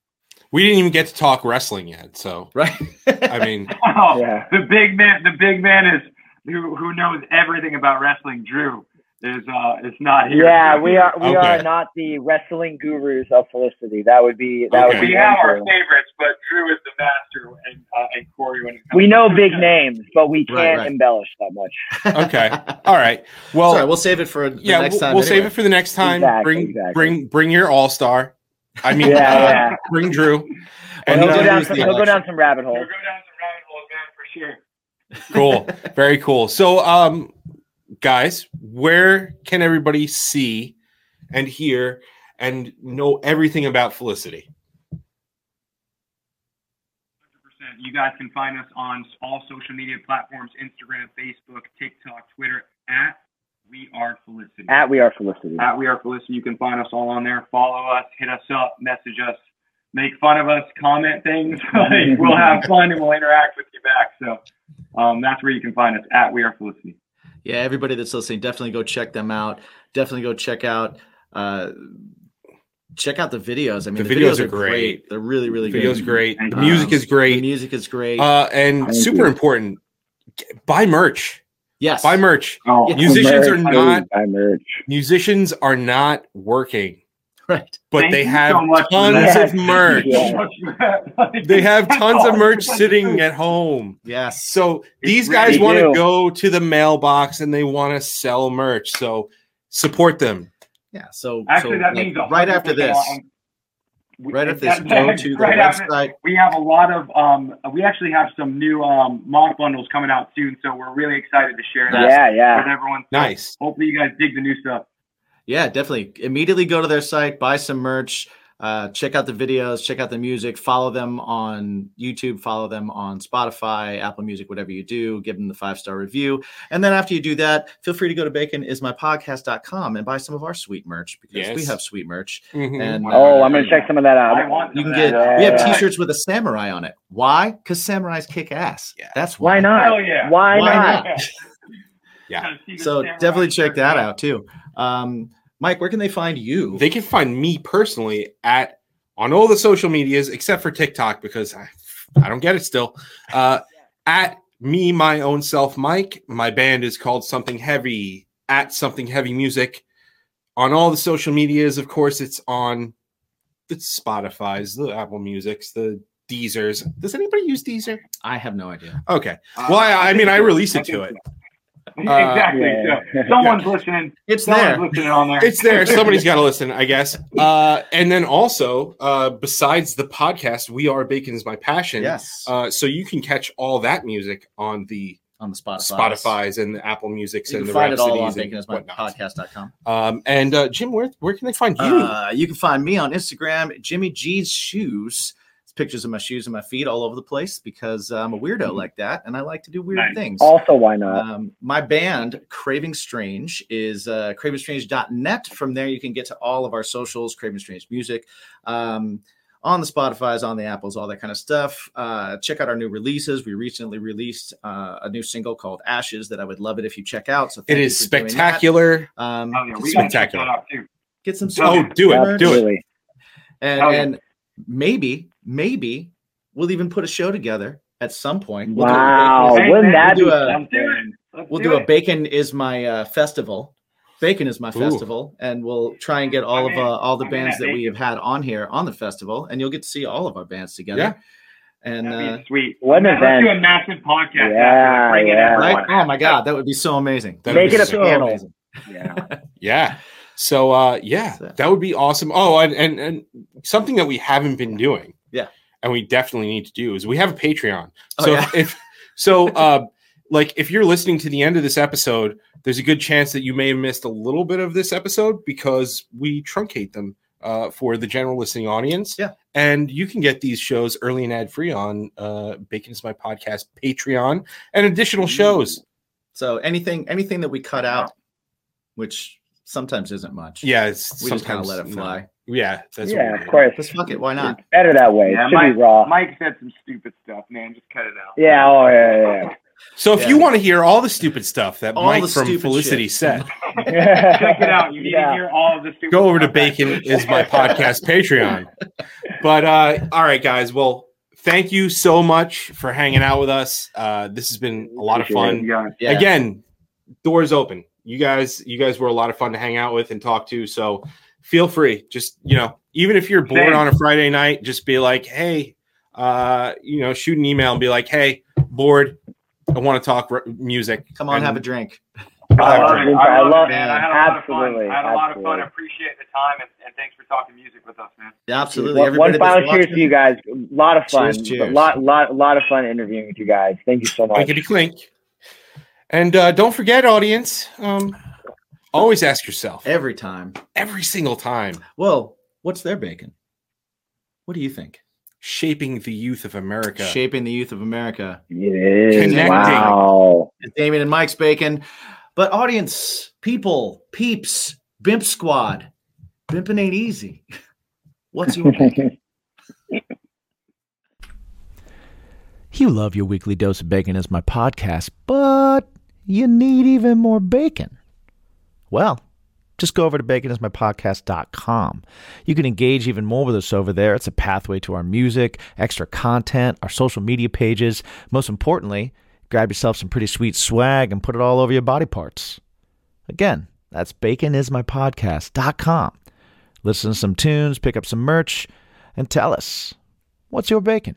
We didn't even get to talk wrestling yet, so right? I mean, [laughs] Oh, Yeah. the big man, the big man is who who knows everything about wrestling. Drew is uh is not here. Yeah, we are we Okay. are not the wrestling gurus of Felicity. That would be that Okay. would We be have our favorites, but Drew is the master, and uh, and Corey when it comes We know this. big names, but we can't right. embellish that much. [laughs] okay, all right. Well, Sorry, we'll save it for the yeah, next we'll, time. we'll save it for the next time. Exactly, bring exactly. bring bring your all star. I mean, Yeah, uh, yeah. bring Drew. And he'll he'll go uh, down some, he'll go down some rabbit We'll holes. go down some rabbit holes, man, for sure. cool, very cool. So, um, guys, where can everybody see and hear and know everything about Felicity? You guys can find us on all social media platforms: Instagram, Facebook, TikTok, Twitter at We Are Felicity. At we are Felicity. at We Are Felicity. You can find us all on there. Follow us, hit us up, message us, make fun of us, comment things. [laughs] like, we'll have fun and we'll interact with you back. So um, that's where you can find us at We Are Felicity. Yeah, everybody that's listening, definitely go check them out. Definitely go check out uh check out the videos. I mean, The the, videos videos, are are great. great. They're really, really good. Video's great. The Um, music is The great. music is great. Uh, and Thank super you. important, buy merch. yes. Buy merch. Oh, Yeah. Musicians are not I merch. musicians are not working, [laughs] Right. but Thank they have so [laughs] tons of merch. Yeah. They have tons of merch sitting at home. Yes. So It's these really guys want to go to the mailbox and they want to sell merch. So support them. Yeah. So Actually, so, that like, means right after this, we- right after this, that- go to the right after- website. we have a lot of um, we actually have some new um, mock bundles coming out soon, so we're really excited to share that Yeah, with yeah. everyone. So Nice. Hopefully, you guys dig the new stuff. Yeah, definitely. Immediately go to their site, buy some merch, uh, check out the videos, check out the music, follow them on YouTube, follow them on Spotify, Apple Music, whatever you do, give them the five star review. And then after you do that, feel free to go to baconismypodcast.com and buy some of our sweet merch because we have sweet merch. Mhm. And Oh, uh, I'm gonna check some of that I out. want you can get that. we have Yeah. t-shirts with a samurai on it. Why? Because samurais kick ass. Yeah. That's why. Why not? Hell yeah. Why, Why not? not? [laughs] Yeah. Gotta see the So definitely check that out too. Um, Mike, where can they find you? They can find me personally at on all the social medias except for TikTok because I, I don't get it still. Uh, [laughs] at me, my own self, Mike. My band is called Something Heavy at Something Heavy Music. On all the social medias, of course, it's on the Spotify's, the Apple Music's, the Deezers. Does anybody use Deezer? I have no idea. Okay. Uh, Well, I, I mean, I release it to it. So. [laughs] exactly. yeah. So someone's listening. It's Someone's there. listening on there. It's there. [laughs] Somebody's got to listen, I guess. Uh, and then also, uh, besides the podcast, we are bacon is my passion. Yes. Uh, so you can catch all that music on the on the Spotify. Spotify's and the Apple Music's You and can the find it all on Rhapsodies and whatnot. baconismypodcast.com. Um, and uh, Jim, where where can they find you? Uh, you can find me on Instagram, Jimmy G's Shoes. It's pictures of my shoes and my feet all over the place because I'm a weirdo like that and I like to do weird Nice. things. Also, why not? Um, my band, Craving Strange, is uh, cravingstrange.net. From there, you can get to all of our socials, Craving Strange Music. Um, on the Spotify's, on the Apples, all that kind of stuff. Uh, check out our new releases. We recently released uh, a new single called Ashes that I would love it if you check out. So It thank you for spectacular. Um, Oh, yeah, we Spectacular. that get some Oh, sweet do it, do it. And Oh, yeah. and maybe maybe we'll even put a show together at some point. We'll do a Wow, Bacon- wouldn't that we'll be do a- Let's do it. Let's we'll do do a bacon is my uh, festival. Bacon is my Ooh. festival, and we'll try and get all of I'm uh, all the I'm bands that that we have had on here on the festival, and you'll get to see all of our bands together. Yeah. And That'd uh, sweet. What an Let's do a massive podcast. Yeah, after, bring yeah. everyone. right? Oh my god, that would be so amazing. That Make it a so panel. amazing. Yeah. [laughs] Yeah. So uh yeah, So- that would be awesome. Oh, and, and and something that we haven't been doing. Yeah. And we definitely need to do is we have a Patreon. Oh, So yeah. if so [laughs] uh like if you're listening to the end of this episode, there's a good chance that you may have missed a little bit of this episode because we truncate them uh for the general listening audience. Yeah. And you can get these shows early and ad free on uh Bacon is my podcast Patreon and additional shows. So anything anything that we cut out, which sometimes isn't much. Yeah, it's we just kind of let it no. Fly. Yeah, that's what yeah, we of do. course. Just fuck it. Why not? It's better that way. Yeah, it should Mike, be raw. Mike said some stupid stuff, man. Just cut it out. Yeah, oh yeah, yeah, So if Yeah. you want to hear all the stupid stuff that All Mike the from stupid Felicity shit. said. [laughs] Check it out. You need Yeah. to hear all of the stupid go over to. Bacon is my podcast [laughs] Patreon. But uh all right, guys. Well, thank you so much for hanging out with us. Uh this has been a lot of fun. Yeah. Yeah. Again, doors open. You guys, you guys were a lot of fun to hang out with and talk to. So feel free. Just you know, even if you're bored Same. on a Friday night, just be like, hey, uh, you know, shoot an email and be like, hey, bored. I want to talk r- music. Come on, And have a drink. I'll I have a love it. I I love love- it, man. I had a lot of absolutely, fun. I had a lot of fun. I appreciate the time and, and thanks for talking music with us, man. Yeah, absolutely. One, one final cheers watching- to you guys. A lot of fun. Cheers, cheers. A lot, lot, lot of fun interviewing with you guys. Thank you so much. Clinkety clink. And uh, don't forget, audience, um, always ask yourself every time. every single time, Well, what's their bacon? What do you think? shaping the youth of America. Shaping the youth of America. It is. Connecting. Wow. Damien and Mike's bacon. But audience, people, peeps, Bimp Squad, bimping ain't easy. [laughs] What's your bacon? [laughs] You love your weekly dose of bacon as my podcast, but you need even more bacon. Well, just go over to baconismypodcast.com. You can engage even more with us over there. It's a pathway to our music, extra content, our social media pages. Most importantly, grab yourself some pretty sweet swag and put it all over your body parts. Again, that's baconismypodcast.com. Listen to some tunes, pick up some merch, and tell us what's your bacon?